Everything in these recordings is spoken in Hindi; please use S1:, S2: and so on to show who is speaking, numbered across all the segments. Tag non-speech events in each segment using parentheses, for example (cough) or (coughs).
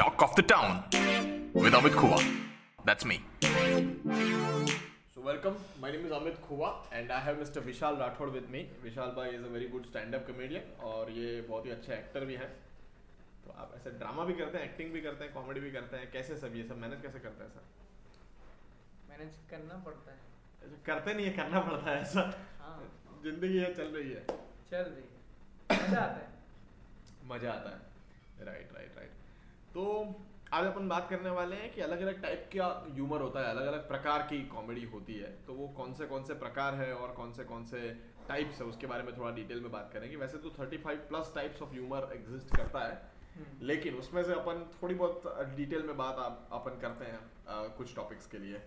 S1: Talk of the town with Amit Khua. That's me.
S2: So welcome. My name is Amit Khua and I have Mr. Vishal Rathod with me. Vishal bhai is a very good stand-up comedian और ये बहुत ही अच्छे एक्टर भी हैं। तो आप ऐसे ड्रामा भी करते हैं एक्टिंग भी करते हैं कॉमेडी भी करते हैं। कैसे सब ये सब? मैनेज कैसे करते हैं सर
S3: मैनेज करना पड़ता है।
S2: ऐसे करते नहीं है करना पड़ता है ऐसा
S3: हाँ।
S2: ज़िंदगी है चल रही है।
S3: चल रही है। मज़ा आता है।
S2: मज़ा आता है। राइट राइट राइट तो आज अपन बात करने वाले हैं कि अलग अलग टाइप का ह्यूमर होता है अलग अलग प्रकार की कॉमेडी होती है। तो वो कौन से कौन से प्रकार है और कौन से कौन से टाइप्स है उसके बारे में थोड़ा डिटेल में बात करेंगे। वैसे तो 35 plus types of humour exist करता है
S3: हम्म।
S2: लेकिन उसमें से अपन थोड़ी बहुत डिटेल में बात आप, अपन करते हैं अ, कुछ टॉपिक्स के लिए।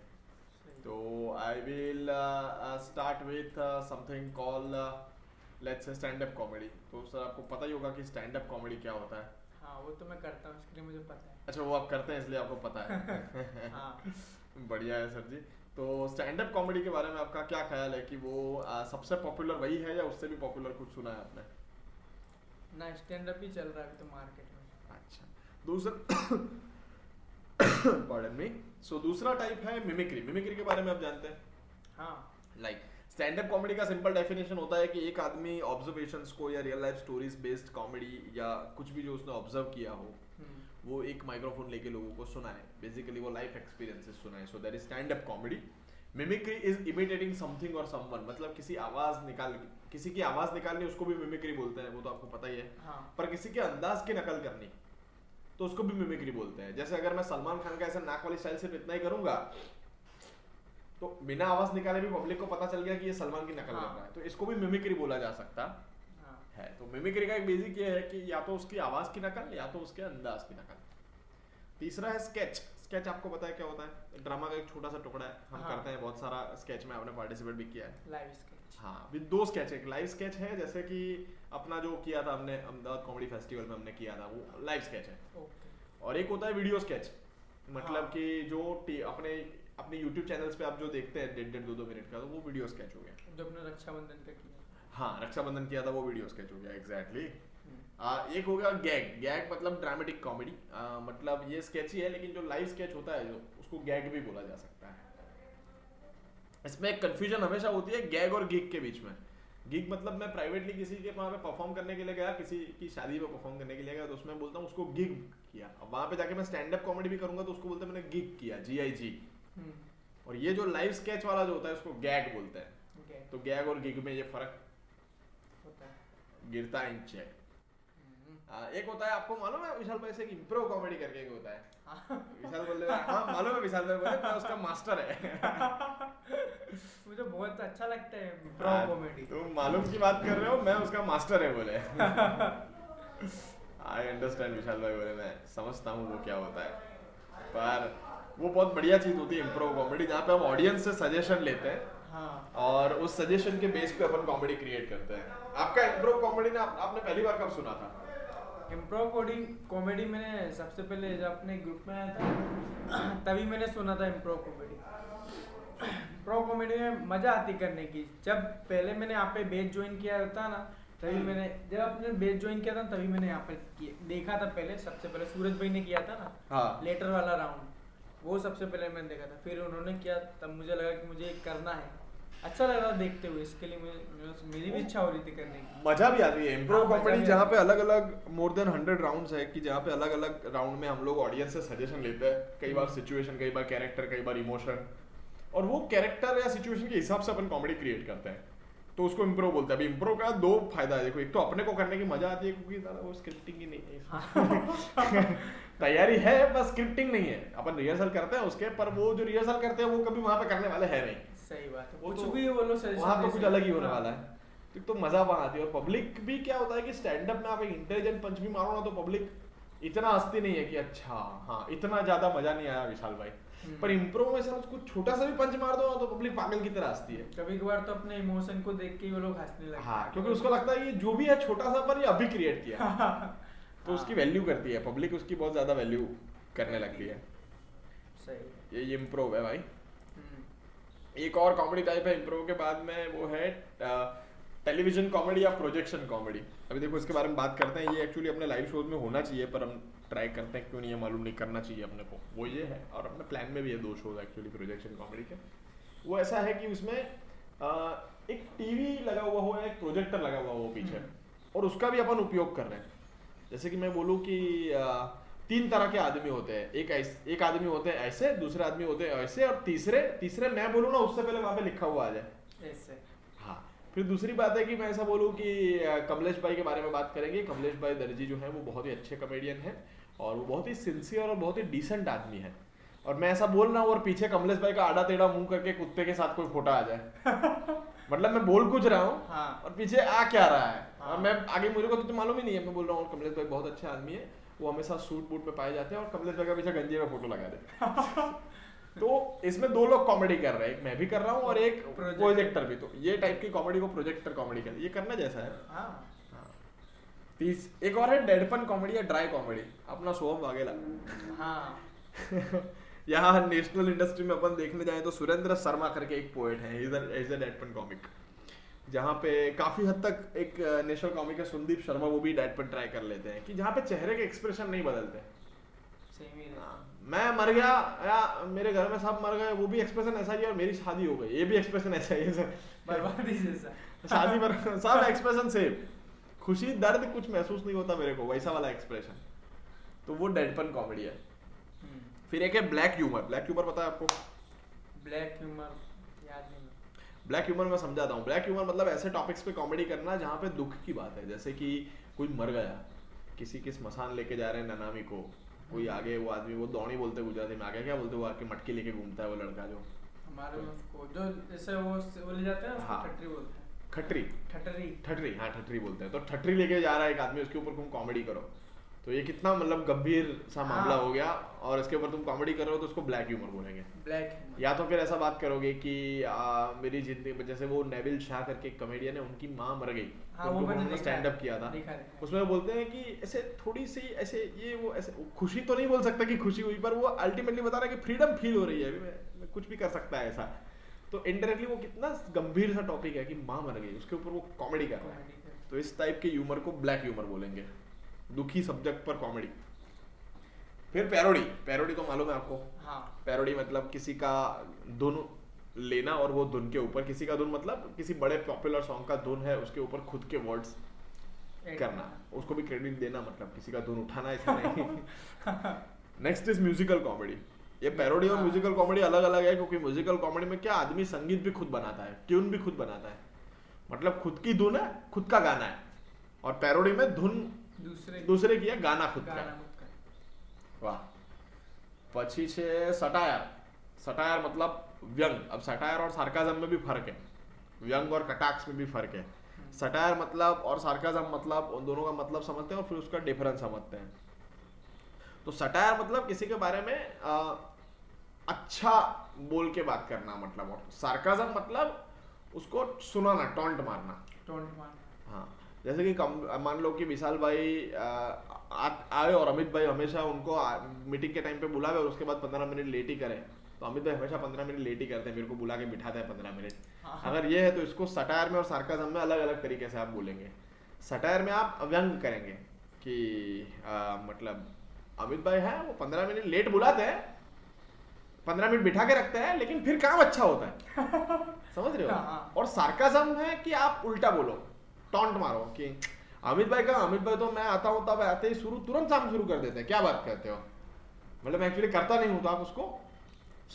S2: तो I will start with something call let's stand up comedy तो सर आपको पता ही होगा कि स्टैंड अप कॉमेडी क्या होता है।
S3: हाँ वो तो मैं करता हूँ इसके लिए मुझे पता है।
S2: अच्छा वो आप करते हैं इसलिए आपको पता है। (laughs)
S3: हाँ। (laughs)
S2: बढ़िया है सर जी। तो स्टैंड अप कॉमेडी के बारे में आपका क्या ख्याल है कि वो आ, सबसे पॉपुलर वही है या उससे भी पॉपुलर कुछ सुना है आपने?
S3: ना स्टैंड अप ही चल रहा है अभी तो मार्केट में।
S2: अच्छा। (coughs) दूसरा पॉर्डन मी सो दूसरा टाइप है मिमिक्री मिमिक्री के बारे में आप जानते हैं?
S3: हाँ।
S2: लाइक स्टैंड अप कॉमेडी का सिंपल डेफिनेशन होता है कि एक आदमी ऑब्जर्वेशंस को या real life stories based comedy या कुछ भी जो उसने ऑब्ज़र्व किया हो
S3: हम्म,
S2: वो एक माइक्रोफोन लेके लोगों को सुनाए। बेसिकली वो लाइफ एक्सपीरियंसेस सुनाए। So that is stand up comedy mimicry is imitating something और समवन मतलब किसी आवाज़ निकाल किसी की आवाज़ निकालनी उसको भी मिमिक्री बोलते हैं वो तो आपको पता ही है।
S3: हाँ।
S2: पर किसी के अंदाज की नकल करनी तो उसको भी मिमिक्री बोलते हैं। जैसे अगर मैं सलमान खान का ऐसा नाक वाली स्टाइल सिर्फ़ इतना ही करूँगा तो बिना आवाज़ निकाले भी पब्लिक को पता चल गया कि ये सलमान की नकल
S3: हाँ।
S2: कर रहा है। तो इसको भी मिमिक्री बोला जा सकता
S3: हाँ।
S2: है। तो मिमिक्री का एक बेसिक ये है कि या तो उसकी आवाज़ की नकल या तो उसके अंदाज की नकल। तीसरा है स्केच स्केच आपको पता है क्या होता है? ड्रामा का एक छोटा सा टुकड़ा है। हम
S3: हाँ।
S2: करते हैं बहुत सारा स्केच में आपने पार्टिसिपेट भी किया है।
S3: लाइव स्केच
S2: हाँ विद दो स्केच एक लाइव स्केच है जैसे कि अपना जो किया था हमने अहमदाबाद कॉमेडी फेस्टिवल में हमने किया था वो लाइव स्केच है।
S3: ओके
S2: और एक होता है वीडियो स्केच मतलब
S3: हाँ।
S2: कि जो अपने अपने यूट्यूब चैनल्स पे आप जो देखते हैं डेढ़ डेढ़ दो दो मिनट का तो वो वीडियो स्केच हो गया।
S3: जो अपने रक्षाबंधन का किया।
S2: हाँ रक्षाबंधन किया था वो वीडियो स्केच हो गया एग्जैक्टली
S3: हम्म,
S2: आ, एक हो गया गैग गैग मतलब ड्रामेटिक कॉमेडी मतलब ये स्केच ही है लेकिन जो लाइव स्केच होता है जो उसको गैग भी बोला जा सकता है। इसमें एक कंफ्यूजन हमेशा होती है गैग और गिग के बीच में। गिग मतलब मैं प्राइवेटली किसी के वहाँ पे परफॉर्म करने के लिए गया किसी की शादी में परफॉर्म करने के लिए गया तो उसमें बोलता हूँ उसको गिग किया। अब वहाँ पे जाके मैं स्टैंड अप कॉमेडी भी करूँगा तो उसको बोलते हैं मैंने गिग किया जी आई जी
S3: हम्म,
S2: और ये जो लाइव स्केच वाला जो होता है उसको गैग बोलते हैं।
S3: ओके
S2: तो गैग और गिग में ये फ़र्क
S3: होता है।
S2: गिरता है इन चेक
S3: हम्म,
S2: हाँ, एक होता है आपको मालूम है विशाल भाई से कि इम्प्रो कॉमेडी करके एक होता है?
S3: हाँ।
S2: विशाल बोल हाँ मालूम है विशाल भाई बोले मैं उसका मास्टर है। (laughs)
S3: मुझे बहुत अच्छा लगता है प्रो
S2: हाँ,
S3: कॉमेडी
S2: तुम मालूम की बात कर रहे हो मैं उसका मास्टर है बोले। (laughs) आई अंडरस्टैंड विशाल भाई बोले मैं समझता हूँ वो क्या होता है। पर वो बहुत बढ़िया चीज़ होती है इम्प्रो कॉमेडी जहाँ पे हम ऑडियंस से सजेशन लेते हैं।
S3: हाँ।
S2: और उस सजेशन के बेस पे अपन कॉमेडी क्रिएट करते हैं। आपका इम्प्रो कॉमेडी ने आप, आपने पहली बार कब सुना था?
S3: इम्प्रो कॉमेडी कॉमेडी मैंने सबसे पहले जब अपने ग्रुप में आया था (clears throat) तभी मैंने सुना था इम्प्रो कॉमेडी प्रो कॉमेडी में मज़ा आती करने की। जब पहले मैंने यहाँ पे बेच ज्वाइन किया था ना तभी मैंने जब अपने बेच ज्वाइन किया था तभी मैंने यहाँ पे देखा था पहले सबसे पहले सूरज भाई ने किया था ना
S2: हाँ।
S3: लेटर वाला राउंड वो सबसे पहले मैंने देखा था। फिर उन्होंने किया तब मुझे लगा कि मुझे करना है। अच्छा लग रहा देखते हुए इसके लिए मुझे मेरी भी इच्छा हो रही थी करने की।
S2: मज़ा भी आती है। इम्प्रो
S3: हाँ,
S2: कॉमेडी जहाँ पे अलग अलग मोर देन हंड्रेड राउंड्स है कि जहाँ पे अलग अलग राउंड में हम लोग ऑडियंस से सजेशन लेते हैं। कई बार
S3: हम्म।
S2: सिचुएशन कई बार कैरेक्टर कई बार इमोशन और वो कैरेक्टर या सिचुएशन के हिसाब से अपन कॉमेडी क्रिएट करते हैं। तो उसको इम्प्रो बोलते हैं। अभी इम्प्रो का दो फ़ायदा है। देखो एक तो अपने को करने की मज़ा आती है क्योंकि वो स्क्रिप्टिंग ही नहीं है। तैयारी है बस स्क्रिप्टिंग नहीं है अपन रिहर्सल करते हैं उसके पर वो जो रिहर्सल करते हैं वो कभी वहाँ पे करने वाले है नहीं
S3: सही बात है कुछ
S2: तो-
S3: भी
S2: वहाँ पे कुछ अलग ही होने
S3: हाँ।
S2: वाला है तो तो मज़ा वहाँ आती है और पब्लिक भी क्या होता है कि स्टैंड अप में आप एक इंटेलिजेंट पंच भी मारो ना तो पब्लिक इतना हंसती नहीं है कि अच्छा हाँ इतना ज़्यादा मज़ा नहीं आया विशाल भाई
S3: हम्म।
S2: पर इम्प्रो में सर कुछ छोटा सा भी पंच मार दो ना तो पब्लिक पागल की तरह हंसती है
S3: कभी कभार तो अपने इमोशन को देख के वो लोग हंसने लगते
S2: हाँ
S3: हैं।
S2: क्योंकि उसको लगता है कि जो भी है छोटा सा पर ये अभी क्रिएट किया है। (laughs) तो
S3: हाँ,
S2: उसकी वैल्यू करती है पब्लिक उसकी बहुत ज़्यादा वैल्यू करने लगती है।
S3: सही।
S2: ये इम्प्रूव है भाई।
S3: हम्म,
S2: एक और कॉमेडी टाइप है इम्प्रूव के बाद में वो है टेलीविज़न कॉमेडी या प्रोजेक्शन कॉमेडी अभी देखो इसके बारे में बात करते हैं ये एक्चुअली अपने लाइव शोज़ में होना चाहिए पर हम ट्राई करते हैं क्यों नहीं ये मालूम नहीं करना चाहिए अपने को। वो ये है और अपने प्लान में भी है दो शोज़ एक्चुअली प्रोजेक्शन कॉमेडी के। वो ऐसा है कि उसमें आ, एक टीवी लगा हुआ हो या एक प्रोजेक्टर लगा हुआ हो पीछे और उसका भी अपन उपयोग कर रहे हैं। जैसे कि मैं बोलूँ कि तीन तरह के आदमी होते हैं। एक ऐस, एक आदमी होते हैं ऐसे दूसरे आदमी होते हैं ऐसे और तीसरे तीसरे मैं बोलूँ ना उससे पहले वहाँ पे लिखा हुआ आ जाए।
S3: ऐसे।
S2: हाँ फिर दूसरी बात है कि मैं ऐसा बोलूँ कि कमलेश भाई के बारे में बात करेंगे। कमलेश भाई दर्जी जो है वो बहुत ही अच्छे कॉमेडियन है और वो बहुत ही सिंसियर और बहुत ही डिसेंट आदमी है। और मैं ऐसा बोल रहा हूँ और पीछे कमलेश भाई का आड़ा टेढ़ा मुँह करके कुत्ते के साथ कोई फोटा आ जाए। (laughs) मतलब मैं बोल कुछ रहा हूँ
S3: हाँ।
S2: और पीछे आ क्या रहा है?
S3: हाँ।
S2: और मैं आगे मुझे को तो मालूम ही नहीं है मैं बोल रहा हूँ कमलेश भाई बहुत अच्छे आदमी है वो हमेशा सूट बूट में पाए जाते हैं और कमलेश भाई का पीछे गंजे में फ़ोटो लगा दे (laughs) तो इसमें दो लोग कॉमेडी कर रहे हैं एक मैं भी कर रहा हूँ और एक प्रोजेक्टर भी। तो ये टाइप की कॉमेडी को प्रोजेक्टर कॉमेडी कर ये करना जैसा है।
S3: हाँ।
S2: तीस एक और है डेडपन कॉमेडी या ड्राई कॉमेडी अपना सोहम वागेला।
S3: हाँ। (laughs)
S2: यहाँ नेशनल इंडस्ट्री में अपन देखने जाए तो सुरेंद्र शर्मा करके एक पोएट है इज़ अ डेडपन कॉमिक जहाँ पे काफ़ी हद तक एक नेशनल कॉमिक है सुनदीप शर्मा वो भी डेडपन ट्राई कर लेते हैं कि जहाँ पे चेहरे के एक्सप्रेशन नहीं बदलते। मैं मर गया या मेरे घर में सब मर गए वो भी एक्सप्रेशन ऐसा ही और मेरी शादी हो गई ये भी एक्सप्रेशन ऐसा ही है।
S3: बर्बादी जैसा।
S2: शादी पर सब एक्सप्रेशन सेम खुशी दर्द कुछ महसूस नहीं होता मेरे को वैसा वाला एक्सप्रेशन तो वो डेडपन कॉमेडी है। फिर एक है ब्लैक ह्यूमर। ब्लैक ह्यूमर पता है आपको?
S3: ब्लैक ह्यूमर याद नहीं
S2: ब्लैक ह्यूमर मैं समझाता हूँ। ब्लैक ह्यूमर मतलब ऐसे टॉपिक्स पे कॉमेडी करना जहाँ पे दुख की बात है। जैसे कि कोई मर गया किसी की स्मशान लेके जा रहे हैं ननामी को। कोई आगे वो आदमी वो दौड़ी बोलते गुजराती में आगे क्या बोलते वो आके मटकी लेके घूमता है वो लड़का जो।
S3: हमारे में उसको जो जैसे वो वो ले जाते हैं
S2: हाँ।
S3: ठटरी बोलते हैं।
S2: खटरी
S3: ठटरी
S2: ठटरी हाँ ठटरी बोलते हैं। तो ठटरी लेके जा रहा है एक आदमी उसके ऊपर तुम कॉमेडी करो। तो ये कितना मतलब गंभीर सा मामला
S3: हाँ।
S2: मामला हो गया और इसके ऊपर तुम कॉमेडी कर रहे हो तो उसको ब्लैक ह्यूमर बोलेंगे।
S3: ब्लैक
S2: या तो फिर ऐसा बात करोगे कि आ, मेरी ज़िंदगी में जैसे वो नेविल शाह करके कमेडियन है उनकी माँ मर गई
S3: हाँ,
S2: तो उन्होंने स्टैंड अप किया था। उसमें वो बोलते हैं कि ऐसे थोड़ी सी ऐसे ये वो ऐसे खुशी तो नहीं बोल सकता कि खुशी हुई पर वो अल्टीमेटली बता रहा है कि फ्रीडम फील हो रही है अभी मैं कुछ भी कर सकता है ऐसा। तो इनडायरेक्टली वो कितना गंभीर सा टॉपिक है कि माँ मर गई उसके ऊपर वो कॉमेडी कर रहा है। तो इस टाइप के ह्यूमर को ब्लैक ह्यूमर बोलेंगे। दुखी सब्जेक्ट पर कॉमेडी फिर पैरोडी पैरोडी तो मालूम है आपको?
S3: हाँ.
S2: पैरोडी मतलब किसी का धुन लेना और वो धुन के ऊपर. किसी का धुन मतलब किसी बड़े पॉपुलर सॉन्ग का धुन है उसके ऊपर खुद के वर्ड्स करना. उसको भी क्रेडिट देना मतलब. किसी का धुन उठाना ऐसा नहीं. नेक्स्ट इज़ म्यूजिकल कॉमेडी ये पैरोडी और। म्यूजिकल कॉमेडी अलग अलग है क्योंकि म्यूजिकल कॉमेडी में क्या आदमी संगीत भी खुद बनाता है ट्यून भी खुद बनाता है. मतलब खुद की धुन है खुद का गाना है. और पैरोडी में धुन
S3: दूसरे
S2: दूसरे की है गाना खुद का
S3: गाना
S2: है।
S3: खुद का
S2: વાહ પછી છે સટાયર सटायर मतलब व्यंग अब सटायर और सार्काजम में भी फर्क है व्यंग और कटाक्ष में भी फर्क है सटायर मतलब और सार्काजम मतलब उन दोनों का मतलब समझते हैं और फिर उसका डिफरेंस समझते हैं तो सटायर मतलब किसी के बारे में आ, अच्छा बोल के बात करना मतलब और सार्काजम मतलब उसको सुनाना टॉन्ट मारना
S3: टोंट मान
S2: हाँ जैसे कि कम मान लो कि विशाल भाई आए और अमित भाई हमेशा उनको मीटिंग के टाइम पे बुलावे और उसके बाद पंद्रह मिनट लेट ही करें। तो अमित भाई हमेशा पंद्रह मिनट लेट ही करते हैं मेरे को बुला के बिठाते हैं पंद्रह मिनट
S3: हाँ।
S2: अगर ये है तो इसको सटायर में और सार्काजम में अलग अलग तरीके से आप बोलेंगे। सटायर में आप व्यंग करेंगे कि आ, मतलब अमित भाई है वो पंद्रह मिनट लेट बुलाते हैं पंद्रह मिनट बिठा के रखते हैं लेकिन फिर काम अच्छा होता है। (laughs) समझ रहे हो?
S3: हाँ।
S2: और सार्काजम है कि आप उल्टा बोलो। टॉन्ट मारो कि अमित भाई का अमित भाई तो मैं आता हूँ तब आते ही शुरू तुरंत काम शुरू कर देते हैं। क्या बात करते हो? मतलब मैं एक्चुअली करता नहीं हूँ तो आप उसको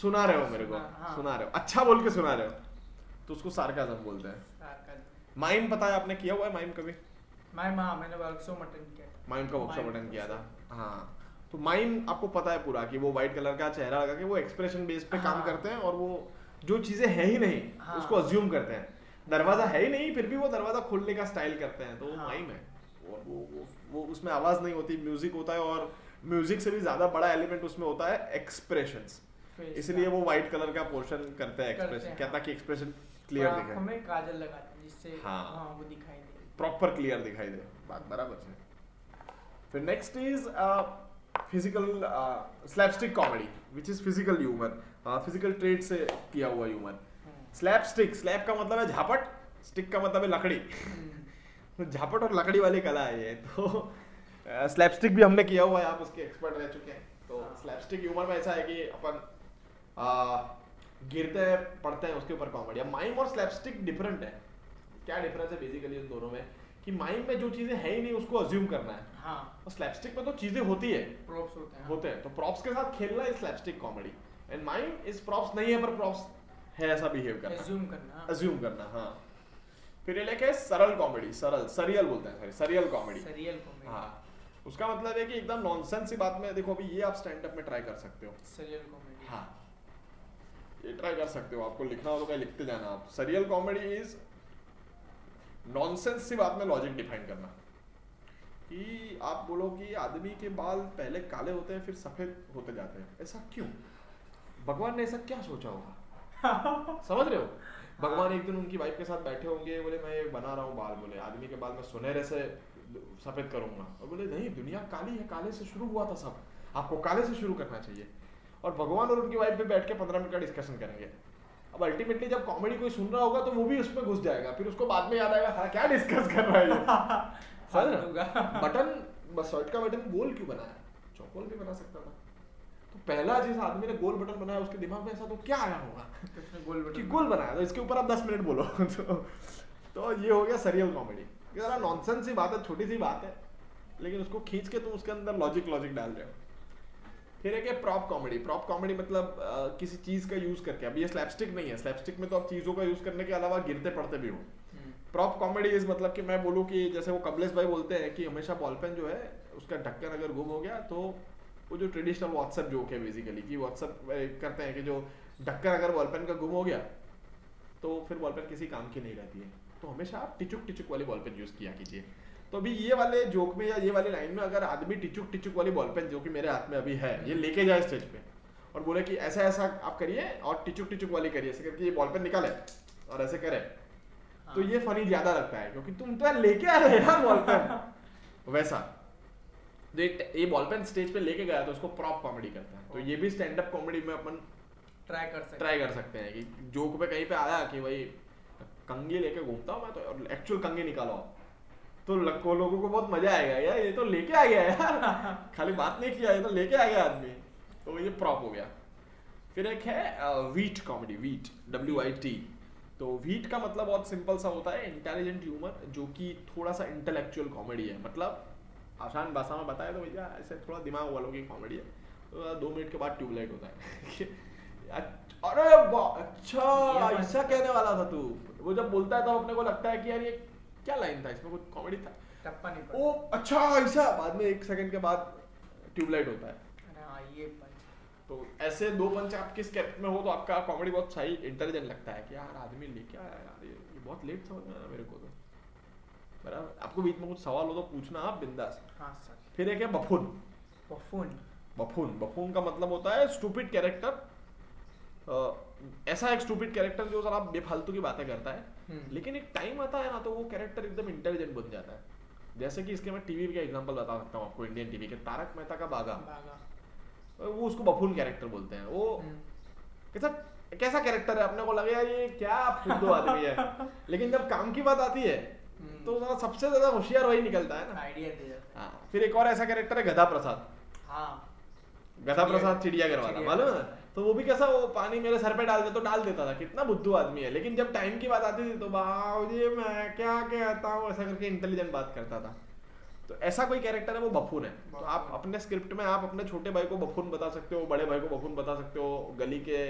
S2: सुना रहे हो मेरे को।
S3: सुना- हाँ।
S2: सुना रहे हो। अच्छा बोल के सुना रहे हो। तो उसको सार्काजम बोलते हैं। माइम पता है आपने किया हुआ है माइम कभी?
S3: मैं माँ मैंने वर्कशॉप अटेंड किया।
S2: माइम का वर्कशॉप अटेंड किया था। हाँ। तो माइम आपको पता है पूरा कि वो व्हाइट कलर का चेहरा लगा के वो एक्सप्रेशन बेस पे काम
S3: हाँ।
S2: करते हैं और वो जो चीज़ें है ही नहीं
S3: हाँ।
S2: उसको अज्यूम करते हैं। दरवाज़ा है ही नहीं फिर भी वो दरवाज़ा खोलने का स्टाइल करते हैं तो वो। माइम है और वो वो वो उसमें आवाज़ नहीं होती म्यूज़िक होता है और म्यूज़िक से भी ज़्यादा बड़ा एलिमेंट उसमें होता है एक्सप्रेशंस
S3: Face
S2: इसलिए वो व्हाइट कलर का पोर्शन करते हैं एक्सप्रेशन क्या। ताकि एक्सप्रेशन क्लियर दिखे
S3: में काजल लगाते हैं जिससे
S2: हाँ।
S3: हाँ वो दिखाई दे
S2: प्रॉपर क्लियर दिखाई दे बात बराबर है फिर next is physical slapstick comedy which is physical humour physical trade से किया हुआ ह्यूमर। स्लैप स्टिक स्लैप का मतलब है झापट स्टिक का मतलब है लकड़ी।
S3: हम्म।
S2: तो (laughs) झापट और लकड़ी वाली कला है ये तो स्लैपस्टिक भी हमने किया हुआ है आप उसके एक्सपर्ट रह चुके हैं। तो
S3: हाँ।
S2: स्लैपस्टिक ह्यूमर में ऐसा है कि अपन गिरते हैं पड़ते हैं उसके ऊपर कॉमेडी अब माइम और स्लैपस्टिक डिफरेंट है। क्या डिफरेंस है बेसिकली इन दोनों में? कि माइम में जो चीज़ें है ही नहीं उसको अज्यूम करना है।
S3: हाँ।
S2: और स्लैपस्टिक में तो चीज़ें होती है।
S3: प्रॉप्स होते हैं।
S2: होते हैं। तो प्रॉप्स के साथ खेलना is slapstick comedy and mime is props नहीं है पर प्रॉप्स है ऐसा बिहेव करना।
S3: एज्यूम करना हाँ।
S2: अज्यूम करना हाँ। फिर ये लेके सरल कॉमेडी सरल सरियल बोलते हैं sorry surreal comedy
S3: surreal comedy
S2: हाँ। उसका मतलब है कि एकदम नॉनसेंस सी बात में देखो अभी ये आप स्टैंड अप में ट्राई कर सकते हो।
S3: सरियल कॉमेडी
S2: हाँ। ये ट्राई कर सकते हो आपको लिखना हो तो कहीं लिखते जाना आप। सरियल कॉमेडी इज़ नॉनसेंस सी बात में लॉजिक डिफाइन करना। कि आप बोलो कि आदमी के बाल पहले काले होते हैं फिर सफ़ेद होते जाते हैं। ऐसा क्यों? भगवान ने ऐसा क्या सोचा होगा? (laughs) समझ रहे हो? भगवान एक दिन उनकी वाइफ के साथ बैठे होंगे बोले मैं ये बना रहा हूँ बाल बोले आदमी के बाल मैं सुनहरे से सफ़ेद करूँगा। और बोले नहीं दुनिया काली है काले से शुरू हुआ था सब। आपको काले से शुरू करना चाहिए। और भगवान और उनकी वाइफ भी बैठ के पंद्रह मिनट का डिस्कशन करेंगे। अब अल्टीमेटली जब कॉमेडी कोई सुन रहा होगा तो वो भी उसमें घुस जाएगा। फिर उसको बाद में याद आएगा हाँ क्या डिस्कस कर रहा है (laughs) समझ रहे
S3: होगा।
S2: बटन बस शर्ट का बटन गोल क्यों बनाया? चौकोल भी बना सकता था। पहला जिस आदमी ने गोल बटन बनाया उसके दिमाग में ऐसा तो क्या आया होगा?
S3: तो गोल
S2: कि गोल बनाया तो इसके ऊपर आप दस मिनट बोलो। (laughs) तो, तो ये हो गया सरियल कॉमेडी ये जरा नॉनसेंस सी बात है छोटी सी बात है लेकिन उसको खींच के तुम उसके अंदर लॉजिक लॉजिक डाल रहे हो। फिर एक है प्रॉप कॉमेडी प्रॉप कॉमेडी मतलब अ, किसी चीज़ का यूज़ करके। अब ये स्लैपस्टिक नहीं है। स्लैपस्टिक में तो आप चीज़ों का यूज़ करने के अलावा गिरते पड़ते भी हो। प्रॉप कॉमेडी इज़ मतलब कि मैं बोलूँ कि जैसे वो कमलेश भाई बोलते हैं कि हमेशा बॉल पेन जो है उसका ढक्कन अगर गुम हो गया तो वो जो ट्रेडिशनल व्हाट्सएप जोक है बेसिकली कि व्हाट्सएप करते हैं कि जो ढक्कन अगर बॉल पेन का गुम हो गया तो फिर बॉल पेन किसी काम की नहीं रहती है। तो हमेशा आप टिचुक टिचुक वाली बॉल पेन यूज़ किया कीजिए। तो अभी ये वाले जोक में या ये वाली लाइन में अगर आदमी टिचुक टिचुक वाली बॉल पेन जो कि मेरे हाथ में अभी है ये लेके जाए स्टेज पे और बोले कि ऐसा ऐसा आप करिए और टिचुक टिचुक वाली करिए ऐसे करके ये बॉल पेन निकाले और ऐसे करे। तो
S3: हाँ।
S2: ये फनी ज़्यादा लगता है क्योंकि तुम तो लेके आ रहे हो यार बॉल पेन (laughs) वैसा। तो ये ये बॉल पेन स्टेज पे लेके गया तो उसको प्रॉप कॉमेडी करता है। तो ये भी स्टैंड अप कॉमेडी में अपन
S3: ट्राई कर सकते
S2: ट्राई कर सकते हैं कि जोक पे कहीं पे आया कि भाई कंगी लेके घूमता हूँ मैं तो और एक्चुअल कंगी निकालो। तो लग- को लोगों को बहुत मज़ा आएगा यार ये तो लेके आ गया यार। (laughs) खाली बात नहीं किया ये तो लेके आ गया आदमी। तो ये प्रॉप हो गया। फिर एक है wit comedy wit W I T तो वीट का मतलब बहुत सिंपल सा होता है इंटेलिजेंट ह्यूमर जो कि थोड़ा सा इंटेलेक्चुअल कॉमेडी है। मतलब आसान भाषा में बताया तो भैया ऐसे थोड़ा दिमाग वालों की कॉमेडी है। तो दो मिनट के बाद ट्यूबलाइट होता है। (laughs) अरे अच्छा ऐसा कहने वाला था तू। वो जब बोलता है तो अपने को लगता है कि यार ये क्या लाइन था इसमें कुछ कॉमेडी था।
S3: टप्पा नहीं
S2: ओ अच्छा ऐसा। बाद में एक सेकंड के बाद ट्यूबलाइट होता है।
S3: हाँ ये
S2: तो ऐसे दो पंच आपके स्केप में हो तो आपका कॉमेडी बहुत सही इंटेलिजेंट लगता है कि यार आदमी लेके आया यार ये, ये बहुत लेट समझ में आया मेरे को तो। बराबर। आपको बीच में कुछ सवाल हो तो पूछना आप बिंदास।
S3: हाँ सर।
S2: फिर एक है बफून।
S3: पफून
S2: बफून। बफून का मतलब होता है स्टूपिड कैरेक्टर ऐसा एक स्टूपिड कैरेक्टर जो जरा बेफालतू की बातें करता है।
S3: हम्म।
S2: लेकिन एक टाइम आता है ना तो वो कैरेक्टर एकदम इंटेलिजेंट बन जाता है। जैसे कि इसके मैं टीवी का एग्जांपल बता सकता हूँ आपको इंडियन टीवी के तारक मेहता का बागा। वो उसको बफून कैरेक्टर बोलते हैं। वो
S3: हम्म,
S2: कैसा कैसा कैरेक्टर है? अपने को लगे यार ये क्या आदमी है। (laughs) लेकिन जब काम की बात आती है। तो सबसे ज़्यादा होशियार वही निकलता है ना।
S3: आइडिया
S2: हाँ। फिर एक और ऐसा कैरेक्टर है गधा प्रसाद
S3: हाँ।
S2: गधा
S3: चिड़िया-
S2: प्रसाद चिड़ियाघर वाला मालूम है? तो वो भी कैसा वो पानी मेरे सर पे डाल दे तो डाल देता था। कितना बुद्धू आदमी है। लेकिन जब टाइम की बात आती थी तो बाबूजी मैं क्या कहता हूँ ऐसा करके इंटेलिजेंट बात करता था। तो ऐसा कोई कैरेक्टर है वो बफून है। तो आप अपने स्क्रिप्ट में आप अपने छोटे भाई को बफून बता सकते हो बड़े भाई को बफून बता सकते हो गली के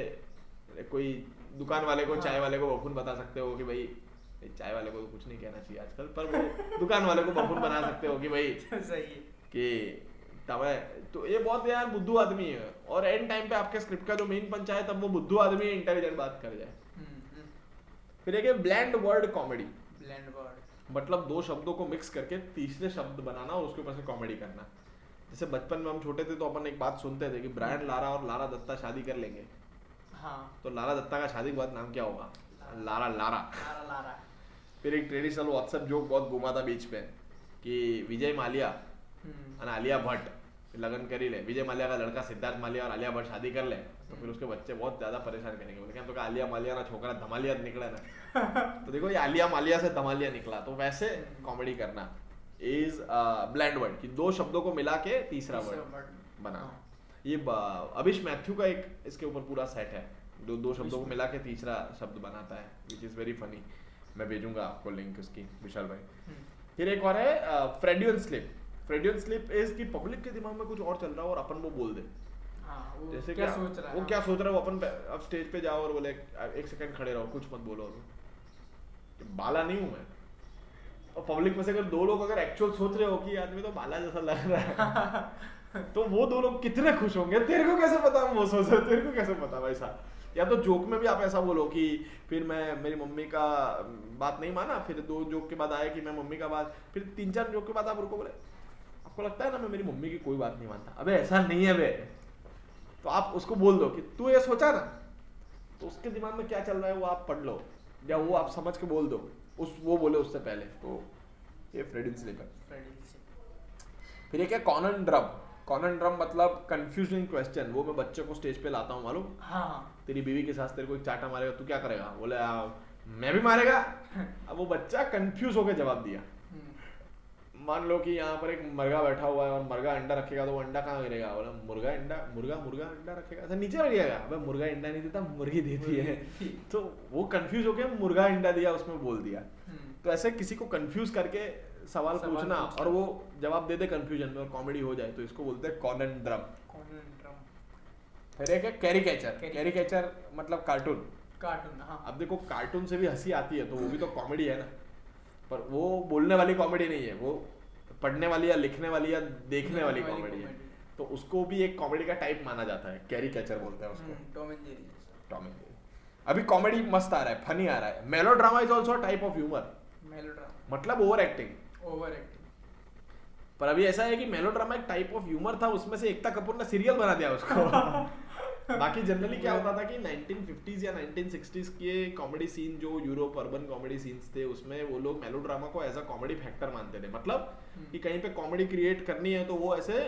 S2: कोई दुकान वाले को
S3: हाँ।
S2: चाय वाले को बफून बता सकते हो कि भाई चाय वाले को कुछ नहीं कहना चाहिए आजकल पर वो (laughs) दुकान वाले को बफून बना सकते हो कि भाई (laughs)
S3: सही है।
S2: कि तब तो ये बहुत यार बुद्धू आदमी है। और एंड टाइम पे आपके स्क्रिप्ट का जो मेन पंच है तब वो बुद्धू आदमी इंटेलिजेंट बात कर जाए
S3: हम्म,
S2: फिर एक bland word comedy
S3: blend word
S2: मतलब दो शब्दों को मिक्स करके तीसरे शब्द बनाना और उसके ऊपर से कॉमेडी करना। जैसे बचपन में हम छोटे थे तो अपन एक बात सुनते थे कि ब्रायन लारा और लारा दत्ता शादी कर लेंगे।
S3: हाँ।
S2: तो लारा दत्ता का शादी के बाद नाम क्या होगा? लारा लारा
S3: लारा लारा
S2: फिर एक ट्रेडिशनल व्हाट्सएप जोक बहुत घुमा था बीच में कि विजय मालिया और आलिया भट्ट लगन कर ही ले। विजय मालिया का लड़का सिद्धार्थ मालिया और आलिया भट्ट शादी कर ले तो फिर उसके बच्चे बहुत ज़्यादा परेशान करेंगे। बोले तो आलिया मालिया ना छोकरा धमालिया निकला ना। (laughs) तो देखो ये आलिया मालिया से धमालिया निकला तो वैसे कॉमेडी करना इज़ ब्लैंड वर्ड कि दो शब्दों को मिला के तीसरा वर्ड बना। ये अभिश मैथ्यू का एक इसके ऊपर पूरा सेट है जो दो शब्दों को मिला के तीसरा शब्द बनाता है विच इज़ वेरी फनी मैं भेजूँगा आपको लिंक उसकी विशाल भाई।
S3: हम्म,
S2: फिर एक और है Freudian slip Freudian slip is कि पब्लिक के दिमाग में कुछ और चल रहा हो और अपन वो बोल दे।
S3: हाँ, वो
S2: जैसे
S3: क्या सोच रहा है
S2: वो
S3: हाँ।
S2: क्या सोच रहा है वो अपन अब स्टेज पे जाओ और बोले एक सेकंड खड़े रहो कुछ मत बोलो बाला नहीं हूँ मैं। और पब्लिक में से अगर दो लोग अगर एक्चुअल सोच रहे हो कि आदमी तो बाला जैसा लग रहा है। (laughs) तो वो दो लोग कितने खुश होंगे? तेरे को कैसे पता? वो सोच रहे तेरे को कैसे पता भाई साहब? या तो जोक में भी आप ऐसा बोलो कि फिर मैं मेरी मम्मी का बात नहीं माना फिर दो जोक के बाद आया कि मैं मम्मी का बात फिर तीन चार जोक के बाद आप रुको बोले। आपको लगता है ना मैं मेरी मम्मी की कोई बात नहीं मानता? अबे ऐसा नहीं है बे तो आप उसको बोल दो कि तू ये सोचा ना तो उसके दिमाग में क्या चल रहा है वो आप पढ़ लो। या वो आप समझ के बोल दो। उस वो बोले उससे पहले। तो ये फ्रेडिन स्लीपर फिर एक है कॉनन ड्रम कॉनन मतलब कंफ्यूजिंग क्वेश्चन वो मैं बच्चे को स्टेज पे लाता हूँ मालूम?
S3: हाँ।
S2: तेरी बीवी के साथ तेरे को एक चाटा मारेगा तू क्या करेगा? बोले मैं भी मारेगा? अब वो बच्चा कंफ्यूज होकर जवाब दिया।
S3: हम्म,
S2: मान लो कि यहाँ पर एक मुर्गा बैठा हुआ है और मुर्गा अंडा रखेगा तो वो अंडा कहाँ गिरेगा? बोला मुर्गा अंडा मुर्गा मुर्गा अंडा रखेगा। ऐसा नीचे रखेगा अबे मुर्गा अंडा नहीं देता मुर्गी देती है। तो वो कंफ्यूज होकर मुर्गा अंडा दिया उसमें बोल दिया।
S3: हम्म,
S2: तो ऐसे किसी को कंफ्यूज करके सवाल
S3: सवाल
S2: पूछना। और वो जवाब दे दे कंफ्यूजन में और कॉमेडी हो जाए तो इसको बोलते हैं कॉनन ड्रम फिर एक है कैरिकेचर कैरिकेचर मतलब कार्टून
S3: cartoon, हाँ।
S2: अब देखो कार्टून से भी हँसी आती है तो वो भी तो कॉमेडी है ना। पर वो बोलने वाली कॉमेडी नहीं है वो पढ़ने वाली या लिखने वाली या देखने वाली कॉमेडी है। तो उसको भी एक कॉमेडी का टाइप माना जाता है कैरिकेचर बोलते हैं उसको। टॉम एंड जेरी अभी कॉमेडी मस्त आ रहा है फनी आ रहा है। Melodrama is also type of humour
S3: Melodrama,
S2: मतलब ओवर एक्टिंग
S3: overacting।
S2: पर अभी ऐसा है कि मेलोड्रामा एक टाइप ऑफ़ ह्यूमर था उसमें से एकता कपूर ने सीरियल बना दिया उसको। (laughs) बाकी जनरली क्या होता था कि 1950s या 1960s के कॉमेडी सीन जो यूरोप अर्बन कॉमेडी सीन्स थे उसमें वो लोग मेलोड्रामा को एज अ कॉमेडी फैक्टर मानते थे। मतलब कि कहीं पे कॉमेडी क्रिएट करनी है तो वो ऐसे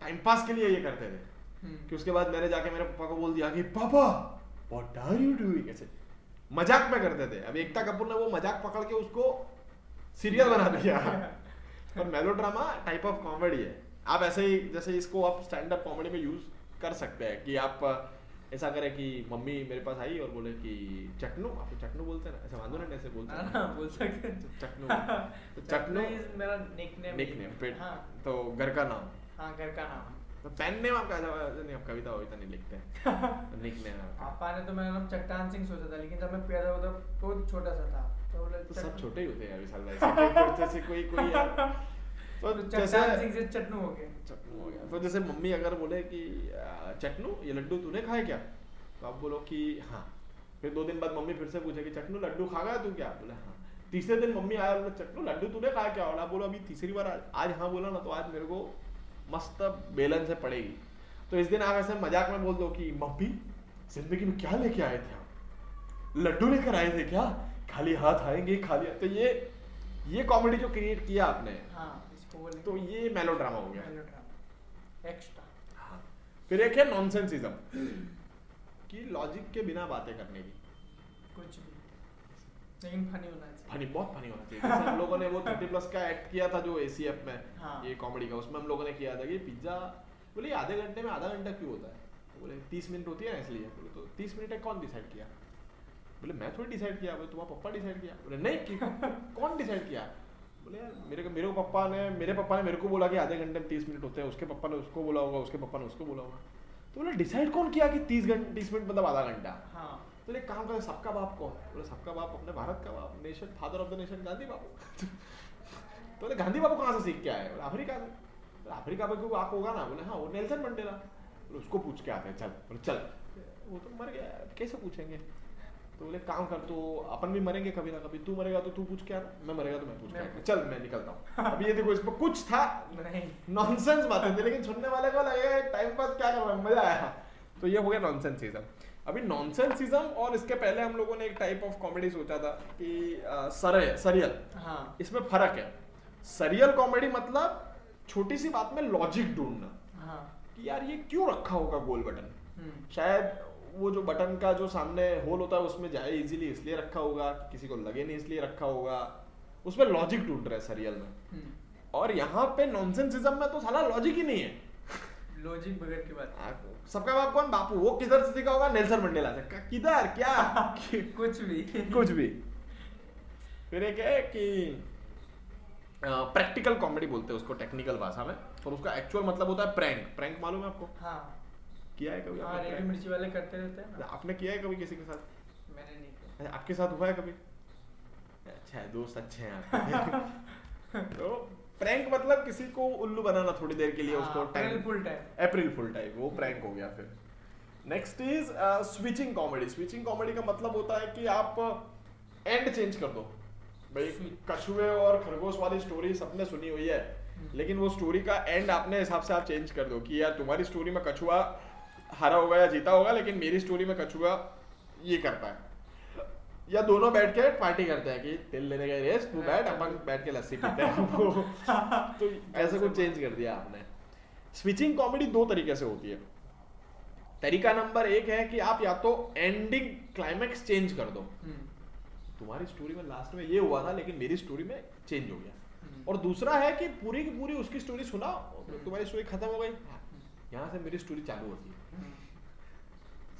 S2: टाइम पास के लिए ये करते थे।
S3: हम्म,
S2: कि उसके बाद मैंने जाके मेरे पापा को बोल दिया कि पापा व्हाट आर यू डूइंग ऐसे। मज़ाक में करते थे। अब एकता कपूर ने वो मज़ाक पकड़ के उसको सीरियल बना दिया। पर मेलोड्रामा टाइप ऑफ़ कॉमेडी है। आप ऐसे ही जैसे इसको आप स्टैंड अप कॉमेडी में यूज़ कर सकते हैं कि आप ऐसा करें कि मम्मी मेरे पास आई और बोले कि चटनू? आप चटनू बोलते हैं ना। ऐसे वांदो ना ऐसे बोलते
S3: हाँ,
S2: हैं (laughs)
S3: हाँ, बोल सकते हैं।
S2: चटनू। (laughs) तो चटनू
S3: is मेरा nickname
S2: निक
S3: ही
S2: नेम
S3: है।
S2: पेट
S3: हाँ,
S2: तो घर का नाम।
S3: हाँ, घर का नाम।
S2: तो पेन नेम आपका नहीं आप कविता वविता नहीं लिखते हैं। (laughs) नेम आपका।
S3: पापा ने तो मेरा नाम चट्टान सिंह सोचा था लेकिन जब मैं पैदा हुआ था बहुत छोटा सा था। तो
S2: तो सब छोटे ही होते हैं विशाल भाई। (laughs) जैसे कोई कोई यार। तो
S3: तो
S2: जैसे
S3: चटनू हो गए।
S2: चटनू हो गया। तो जैसे मम्मी अगर बोले कि चटनू ये लड्डू तूने खाए क्या? तो आप बोलो कि हाँ। फिर दो दिन बाद मम्मी फिर से पूछे कि चटनू लड्डू खा गया तू क्या? बोले हाँ। तीसरे दिन मम्मी आया बोले चटनू लड्डू तूने खाया क्या? बोला बोलो अभी तीसरी बार आज, आज हाँ बोला ना तो आज मेरे को मस्त बेलन से पड़ेगी। तो इस दिन आप ऐसे मज़ाक में बोल दो कि मम्मी ज़िंदगी में क्या लेके आए थे आप? लड्डू लेकर आए थे क्या? खाली हाथ आएँगे खाली। तो ये ये कॉमेडी जो क्रिएट किया आपने
S3: हाँ
S2: तो ये मेलोड्रामा हो गया।
S3: एक्स्ट्रा
S2: फिर एक है नॉनसेंसिज्म कि लॉजिक के बिना बातें करने की।
S3: कुछ भी। लेकिन फनी होना चाहिए।
S2: फनी बहुत फनी होना चाहिए। हम लोगों ने वो 30 प्लस का एक्ट किया था जो एसीएफ में
S3: हाँ।
S2: ये कॉमेडी का उसमें हम लोगों ने किया था कि पिज्जा बोले आधे घंटे में आधा घंटा क्यों होता है? बोले तीस मिनट होती है ना इसलिए। बोले तो तीस मिनट कौन डिसाइड किया? बोले मैं थोड़ी डिसाइड किया बोले तुम्हारा पप्पा डिसाइड किया? बोले नहीं (laughs) कौन डिसाइड किया? बोले यार मेरे मेरे को पप्पा ने मेरे पापा ने मेरे को बोला कि आधे घंटे में तीस मिनट होते हैं उसके पापा ने उसको बोला होगा उसके पापा ने उसको बोला होगा। तो बोले डिसाइड कौन किया कि तीस घंटे तीस मिनट मतलब आधा घंटा?
S3: हाँ।
S2: तो एक काम करें सबका बाप कौन? बोले सबका बाप अपने भारत का बाप nation father of the nation Gandhi बाबू। (laughs) तो बोले गांधी बाबू कहाँ से सीख के आए? बोले अफ्रीका से। अफ्रीका में कोई बाप होगा ना? बोले हाँ वो नेल्सन मंडेला। उसको पूछ के आते हैं चल। बोले चल। वो तो मर गया कैसे पूछेंगे? तो बोले काम कर तो अपन भी मरेंगे कभी ना कभी। तू मरेगा तो तू पूछ के आना मैं मरेगा तो मैं पूछ के चल मैं निकलता हूँ। अभी ये देखो इसमें कुछ था।
S3: नहीं।
S2: नॉनसेंस बातें थी लेकिन सुनने वाले को लगेगा टाइम पास क्या कर रहा है? मज़ा आया। तो ये हो गया नॉनसेंसिज्म अभी नॉनसेंसिज्म और इसके पहले हम लोगों ने एक टाइप ऑफ़ कॉमेडी सोचा था कि अ, सरे सरियल
S3: हाँ।
S2: इसमें फ़र्क है। सरियल कॉमेडी मतलब छोटी सी बात में लॉजिक ढूंढना।
S3: हाँ।
S2: कि यार ये क्यों रखा होगा गोल बटन
S3: हम्म,
S2: शायद वो जो बटन का जो सामने होल होता है उसमें जाए इजीली इसलिए रखा होगा किसी को लगे नहीं इसलिए रखा होगा। उसमें लॉजिक ढूंढ रहे हैं सरियल में।
S3: हम्म,
S2: और यहाँ पे नॉनसेंसिज्म में तो साला लॉजिक ही नहीं है।
S3: लॉजिक बगैर की बात।
S2: सबका बाप कौन? बापू। वो किधर से सीखा होगा? नेल्सन मंडेला से। किधर? क्या? (laughs)
S3: कुछ भी।
S2: कुछ भी। फिर एक है कि प्रैक्टिकल कॉमेडी बोलते हैं उसको टेक्निकल भाषा में। और उसका एक्चुअल मतलब होता है प्रैंक प्रैंक मालूम है आपको?
S3: हाँ।
S2: किया है कभी
S3: हाँ
S2: आपने?
S3: रेडी मिर्ची वाले करते रहते हैं ना।
S2: आपने किया है कभी किसी के साथ?
S3: मैंने नहीं किया।
S2: आपके साथ हुआ है कभी? अच्छा है दोस्त अच्छे हैं आपके। (laughs) तो प्रैंक मतलब किसी को उल्लू बनाना थोड़ी देर के लिए
S3: हाँ,
S2: उसको time
S3: April Fool time।
S2: April fool time वो प्रैंक हो गया फिर। Next is switching comedy switching comedy का मतलब होता है कि आप एंड चेंज कर दो। भाई कछुए और खरगोश वाली स्टोरी सबने सुनी हुई है लेकिन वो स्टोरी का एंड अपने हिसाब से आप चेंज कर दो कि यार तुम्हारी स्टोरी में कछुआ हारा होगा या जीता होगा लेकिन मेरी स्टोरी में कछुआ ये करता है या दोनों बैठ के पार्टी करते हैं कि तिल लेने गए रेस तू बैठ अपन बैठ के लस्सी पीते हैं। (laughs) तो ऐसा कुछ चेंज कर दिया आपने। स्विचिंग कॉमेडी दो तरीके से होती है। तरीका नंबर एक है कि आप या तो एंडिंग क्लाइमैक्स चेंज कर दो।
S3: हम्म,
S2: तुम्हारी स्टोरी में लास्ट में ये हुआ था लेकिन मेरी स्टोरी में चेंज हो गया।
S3: हम्म।
S2: और दूसरा है कि पूरी की पूरी उसकी स्टोरी सुना तुम्हारी स्टोरी खत्म हो गई। यहाँ से मेरी स्टोरी चालू होती है।
S3: हम्म,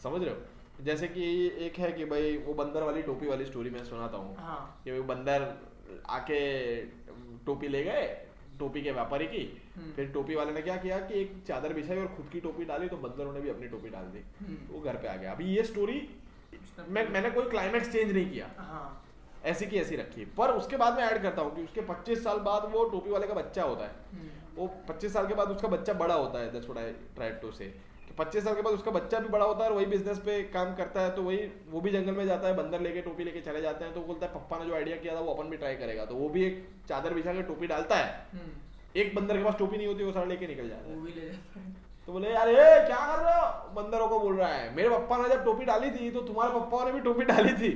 S2: समझ रहे हो? जैसे कि एक है कि भाई वो बंदर वाली टोपी वाली स्टोरी मैं सुनाता हूँ।
S3: हाँ।
S2: कि वो बंदर आके टोपी ले गए टोपी के व्यापारी की।
S3: हम्म।
S2: फिर टोपी वाले ने क्या किया कि एक चादर बिछाई और खुद की टोपी डाली तो बंदरों ने भी अपनी टोपी डाल दी।
S3: हम्म।
S2: वो घर पे आ गया। अभी ये स्टोरी मैं मैंने कोई क्लाइमैक्स चेंज नहीं किया।
S3: हाँ।
S2: ऐसी की ऐसी रखी पर उसके बाद मैं ऐड करता हूँ कि उसके 25 साल बाद वो टोपी वाले का बच्चा होता है।
S3: हम्म,
S2: वो 25 साल के बाद उसका बच्चा बड़ा होता है that's what I tried to say कि 25 साल के बाद उसका बच्चा भी बड़ा होता है और वही बिज़नेस पे काम करता है तो वही वो भी जंगल में जाता है बंदर लेके टोपी लेके चले जाते हैं तो बोलता है पप्पा ने जो आइडिया किया था वो अपन भी ट्राई करेगा। तो वो भी एक चादर बिछा के टोपी डालता है।
S3: हम्म,
S2: एक बंदर के पास टोपी नहीं होती वो सारा लेके निकल है।
S3: जाता है।
S2: तो बोले यार ए क्या कर रहे हो? बंदरों को बोल रहा है मेरे पप्पा ने जब टोपी डाली थी तो तुम्हारे पप्पा ने भी टोपी डाली थी।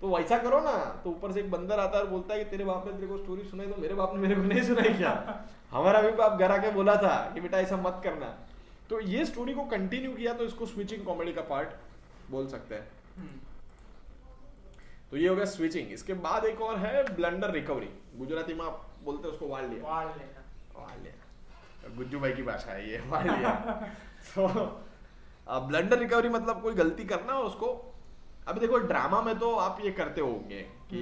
S2: तो वैसा करो ना। तो ऊपर से एक बंदर आता है और बोलता है कि तेरे बाप ने तेरे को स्टोरी सुनाई तो मेरे बाप ने मेरे को नहीं सुनाई क्या? (laughs) हमारा भी बाप घर आके बोला था कि बेटा ऐसा मत करना। तो ये स्टोरी को कंटिन्यू किया तो इसको स्विचिंग कॉमेडी का पार्ट बोल सकते हैं।
S3: हम्म,
S2: तो ये हो गया स्विचिंग इसके बाद एक और है ब्लंडर रिकवरी गुजराती में आप बोलते हैं उसको वाड़ लिया।
S3: वाड़ लेना।
S2: वाड़ लिया। गुज्जू भाई की भाषा है ये वाड़ लिया। (laughs) तो ब्लंडर रिकवरी मतलब कोई गलती करना और उसको। अभी देखो ड्रामा में तो आप ये करते होंगे कि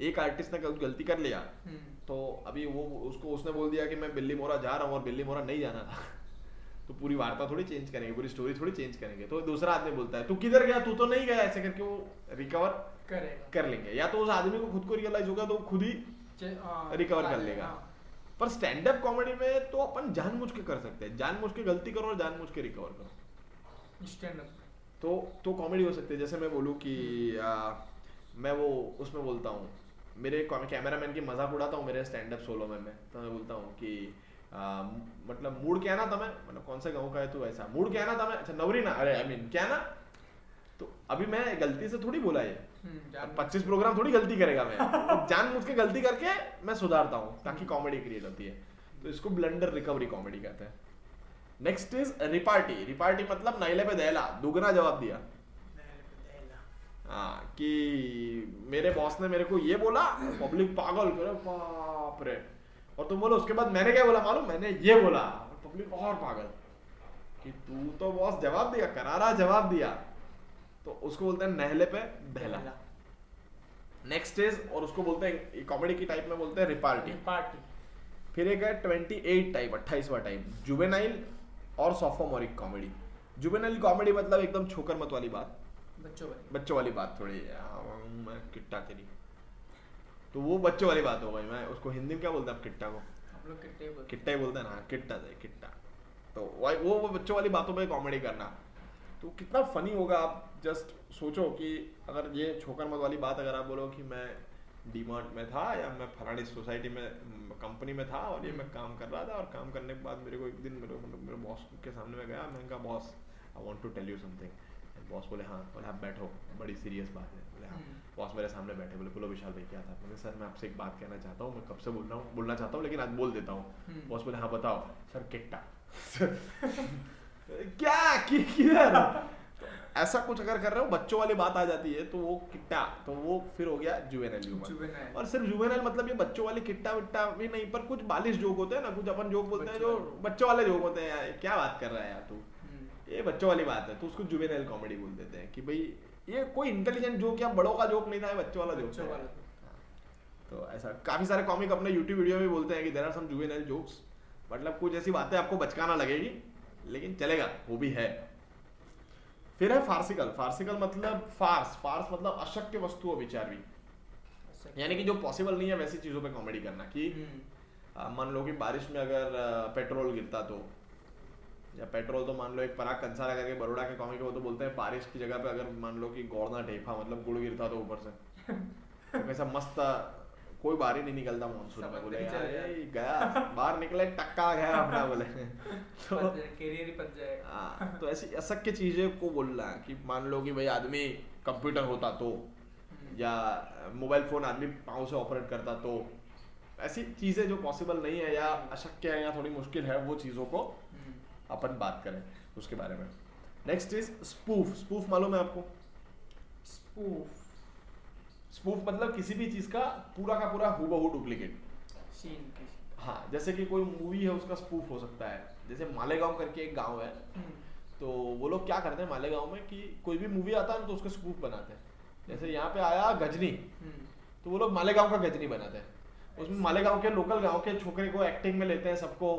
S2: एक आर्टिस्ट ने गलती कर लिया।
S3: हम्म,
S2: तो अभी वो उसको उसने बोल दिया कि मैं बिल्ली मोरा जा रहा हूँ और बिल्ली मोरा नहीं जाना था। तो पूरी वार्ता थोड़ी चेंज करेंगे पूरी स्टोरी थोड़ी चेंज करेंगे। तो दूसरा आदमी बोलता है तू किधर गया? तू तो नहीं गया ऐसे करके वो रिकवर
S3: करेगा।
S2: कर लेंगे। या तो उस आदमी को खुद को रियलाइज़ होगा तो खुद ही
S3: हाँ,
S2: कर लेगा।
S3: हाँ,
S2: पर स्टैंड अप कॉमेडी में तो अपन जानबूझ के कर सकते हैं। जानबूझ के गलती करो और जानबूझ के रिकवर करो।
S3: stand up,
S2: तो तो कॉमेडी हो सकती है। जैसे मैं बोलूँ कि आ, मैं वो उसमें बोलता हूँ। मेरे कैमरा मैन की मज़ाक उड़ाता हूँ मेरे स्टैंड अप सोलो में मैं। तो मैं बोलता हूँ कि आ, मतलब मूड क्या ना तुम्हें मतलब कौन से गाँव का है तू ऐसा। मूड क्या ना तुम्हें अच्छा नवरी ना अरे आई मीन क्या ना तो अभी मैं गलती से थोड़ी बोला ये।
S3: हम्म,
S2: पच्चीस प्रोग्राम थोड़ी गलती करेगा मैं जान मुझ के गलती करके मैं सुधारता हूँ ताकि कॉमेडी क्रिएट होती है। तो इसको ब्लंडर रिकवरी कॉमेडी कहते हैं। नेक्स्ट इज़ रिपार्टी रिपार्टी मतलब नाइले पे दहला दुगना जवाब दिया। हाँ कि मेरे बॉस ने मेरे को ये बोला पब्लिक पागल करे बाप रे। और तुम बोलो उसके बाद मैंने क्या बोला मालूम? मैंने ये बोला। पब्लिक और पागल। कि तू तो बॉस जवाब दिया करारा जवाब दिया। तो उसको बोलते हैं नहले पे दहला नेक्स्ट इज़ और उसको बोलते हैं कॉमेडी की टाइप में बोलते हैं रिपार्टी।
S3: पार्टी
S2: फिर एक है ट्वेंटी एट टाइप अट्ठाईसवा टाइप जुवेनाइल और सोफोमोरिक कॉमेडी जुवेनाइल कॉमेडी मतलब एकदम छोकर मत वाली बात।
S3: बच्चों वाली।
S2: बच्चों वाली बात थोड़ी मैं किट्टा तेरी। तो वो बच्चों वाली बात हो गई। मैं उसको हिंदी में क्या बोलते हैं? आप किट्टा को। किट्टा ही बोलते हैं। ना। किट्टा दे किट्टा। तो वो वो बच्चों वाली बातों पे कॉमेडी करना। तो कितना फनी होगा आप जस्ट सोचो कि अगर ये छोकर मत वाली बात अगर आप बोलो कि मैं डीमार्ट में था या मैं फलानी सोसाइटी में कंपनी में था और ये मैं काम कर रहा था और काम करने के बाद मेरे को एक दिन मेरे मेरे बॉस के सामने में गया। मैंने कहा boss I want to tell you something boss बोले हाँ बोले आप बैठो बड़ी सीरियस बात है। बोले हाँ।
S3: हम्म।
S2: बॉस मेरे सामने बैठे बोले बोलो विशाल भाई क्या था? मैंने सर मैं आपसे एक बात कहना चाहता हूँ मैं कब से बोल रहा हूँ बोलना चाहता हूँ लेकिन आज बोल देता हूँ।
S3: हम्म।
S2: बॉस बोले हाँ बताओ। सर किट्टा। (laughs) क्या? किधर? ऐसा कुछ अगर कर रहे हो बच्चों वाली बात आ जाती है तो वो किट्टा तो वो फिर हो गया ह्यूमर
S3: Juvenile.
S2: और सिर्फ़ जुवेनाइल मतलब ये बच्चों वाली किट्टा विट्टा भी नहीं पर कुछ बालिश जोक होते हैं ना कुछ अपन जोक बोलते हैं जो
S3: बच्चों वाले।
S2: जोक होते हैं यार क्या बात कर रहा है यार तू?
S3: हम्म,
S2: ये बच्चों वाली बात है तो उसको जुवेनाइल कॉमेडी बोल देते हैं कि भाई ये कोई इंटेलिजेंट जोक या बड़ों का जोक नहीं था ये बच्चों वाला जोक है।
S3: वाला
S2: तो ऐसा काफ़ी सारे कॉमिक अपने यूट्यूब वीडियो में बोलते हैं कि there are some juvenile jokes मतलब कुछ ऐसी बातें आपको बचकाना लगेगी लेकिन चलेगा वो भी है। फिर है फार्सिकल फार्सिकल मतलब फार्स फार्स मतलब अशक्य वस्तु विचारवी
S3: अच्छा।
S2: यानी कि जो पॉसिबल नहीं है वैसी चीज़ों पे कॉमेडी करना कि
S3: हम्म,
S2: मान लो कि बारिश में अगर पेट्रोल गिरता तो या पेट्रोल तो मान लो एक पराग कंसारा करके बड़ोड़ा के कॉमिक वो तो बोलते हैं बारिश की जगह पे अगर मान लो कि गौड़ना ढेफा मतलब गुड़ गिरता तो ऊपर से। (laughs) तो कैसा मस्त कोई बाहर ही नहीं निकलता मानसून में बोले यार गया। बाहर निकले टक्का गया अपना बोले। (laughs) तो
S3: जाए, कैरियर ही पच जाएगा (laughs)
S2: हाँ, तो ऐसी असक्य चीज़ें को बोलना है कि मान लो कि भाई आदमी कंप्यूटर होता तो
S3: हम्म,
S2: या मोबाइल फ़ोन आदमी पाँव से ऑपरेट करता तो ऐसी चीज़ें जो पॉसिबल नहीं है या अशक्य है या थोड़ी मुश्किल है वो चीज़ों को अपन बात करें उसके बारे में। नेक्स्ट इज़ स्पूफ स्पूफ मालूम है आपको?
S3: Spoof,
S2: स्पूफ मतलब किसी भी चीज़ का पूरा का पूरा हूबहू डुप्लीकेट हाँ जैसे कि कोई मूवी है उसका स्पूफ हो सकता है। जैसे मालेगांव करके एक गाँव है
S3: हम्म,
S2: तो वो लोग क्या करते हैं मालेगांव में कि कोई भी मूवी आता है ना तो उसका स्पूफ बनाते हैं। जैसे यहाँ पे आया गजनी
S3: हम्म,
S2: तो वो लोग मालेगांव का गजनी बनाते हैं। उसमें मालेगांव के लोकल गाँव के छोकरे को एक्टिंग में लेते हैं सबको।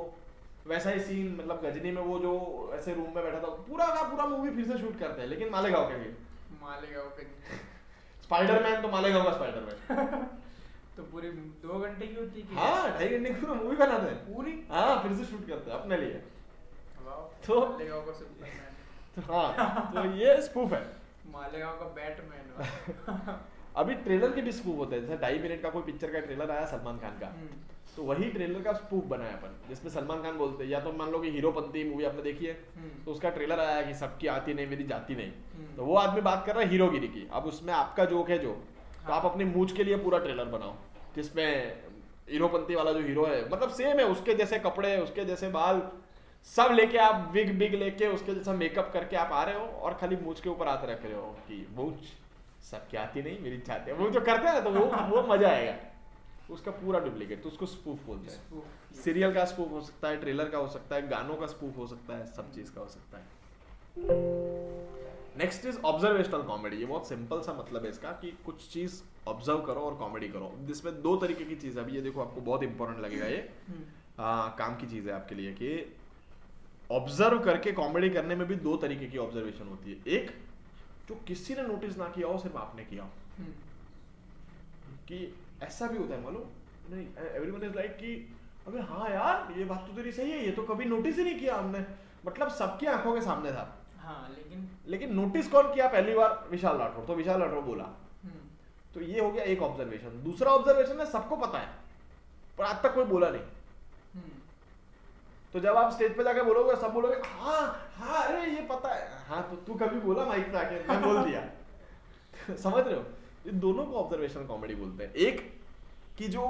S2: वैसा ही सीन मतलब गजनी में वो जो ऐसे रूम में बैठा था पूरा का पूरा मूवी फिर से शूट करते हैं लेकिन मालेगांव के लिए।
S3: मालेगांव का
S2: स्पाइडरमैन तो मालेगांव का स्पाइडरमैन (laughs)
S3: तो पूरी दो घंटे की होती है
S2: हाँ ढाई घंटे की मूवी बनाते हैं।
S3: पूरी?
S2: हाँ फिर से शूट करते हैं अपने लिए। तो-
S3: मालेगांव का सुपरमैन (laughs)
S2: तो हाँ तो ये स्पूफ है।
S3: मालेगांव का बैटमैन (laughs)
S2: अभी ट्रेलर के भी स्कूप होते हैं जैसे ढाई मिनट का कोई पिक्चर का ट्रेलर आया सलमान खान का।
S3: हम्म,
S2: तो वही ट्रेलर का स्पूफ बनाया अपन जिसमें सलमान खान बोलते हैं या तो मान लो कि हीरोपंती मूवी आपने देखी है।
S3: हम्म,
S2: तो उसका ट्रेलर आया कि सबकी आती नहीं मेरी जाती नहीं।
S3: हम्म।
S2: तो वो आदमी बात कर रहा है हीरोगिरी की। अब उसमें आपका जोक है जो तो आप अपनी मूछ के लिए पूरा ट्रेलर बनाओ जिसमें हीरोपंती वाला जो हीरो है मतलब सेम है उसके जैसे कपड़े उसके जैसे बाल सब लेके आप विग बिग लेके उसके जैसा मेकअप करके आप आ रहे हो और खाली मूछ के ऊपर आते रख रहे हो कि मूछ सबकी आती नहीं मेरी जाती है। वो जो करते हैं ना तो वो वो मज़ा आएगा। उसका पूरा डुप्लीकेट तो उसको स्पूफ बोलते हैं। सीरियल का स्पूफ हो सकता है ट्रेलर का हो सकता है गानों का स्पूफ हो सकता है सब चीज़ का हो सकता है। नेक्स्ट इज़ ऑब्जर्वेशनल कॉमेडी ये बहुत सिंपल सा मतलब है इसका कि कुछ चीज़ ऑब्ज़र्व करो और कॉमेडी करो। जिसमें दो तरीके की चीज़ है। अभी ये देखो आपको बहुत इंपॉर्टेंट लगेगा ये।
S3: हम्म,
S2: आ, काम की चीज़ है आपके लिए कि ऑब्ज़र्व करके कॉमेडी करने में भी दो तरीके की ऑब्जर्वेशन होती है। एक जो किसी ने नोटिस ना किया हो सिर्फ़ आपने किया हो।
S3: हम्म,
S2: कि ऐसा भी होता है मालूम? नहीं एवरीवन इज़ लाइक कि अबे हाँ यार ये बात तो तेरी सही है ये तो कभी नोटिस ही नहीं किया हमने। मतलब सबकी आँखों के सामने था।
S3: हाँ लेकिन
S2: लेकिन नोटिस कौन किया पहली बार? विशाल राठौर। तो विशाल राठौर बोला।
S3: हम्म,
S2: तो ये हो गया एक ऑब्जर्वेशन दूसरा ऑब्जर्वेशन है सबको पता है। पर आज तक कोई बोला नहीं।
S3: हम्म,
S2: तो जब आप स्टेज पे जाके बोलोगे सब बोलोगे हाँ हाँ अरे ये पता है। हाँ तो तू कभी बोला माइक पे आके? मैं बोल दिया। (laughs) समझ रहे हो? ये दोनों को ऑब्जर्वेशन कॉमेडी बोलते हैं। एक कि जो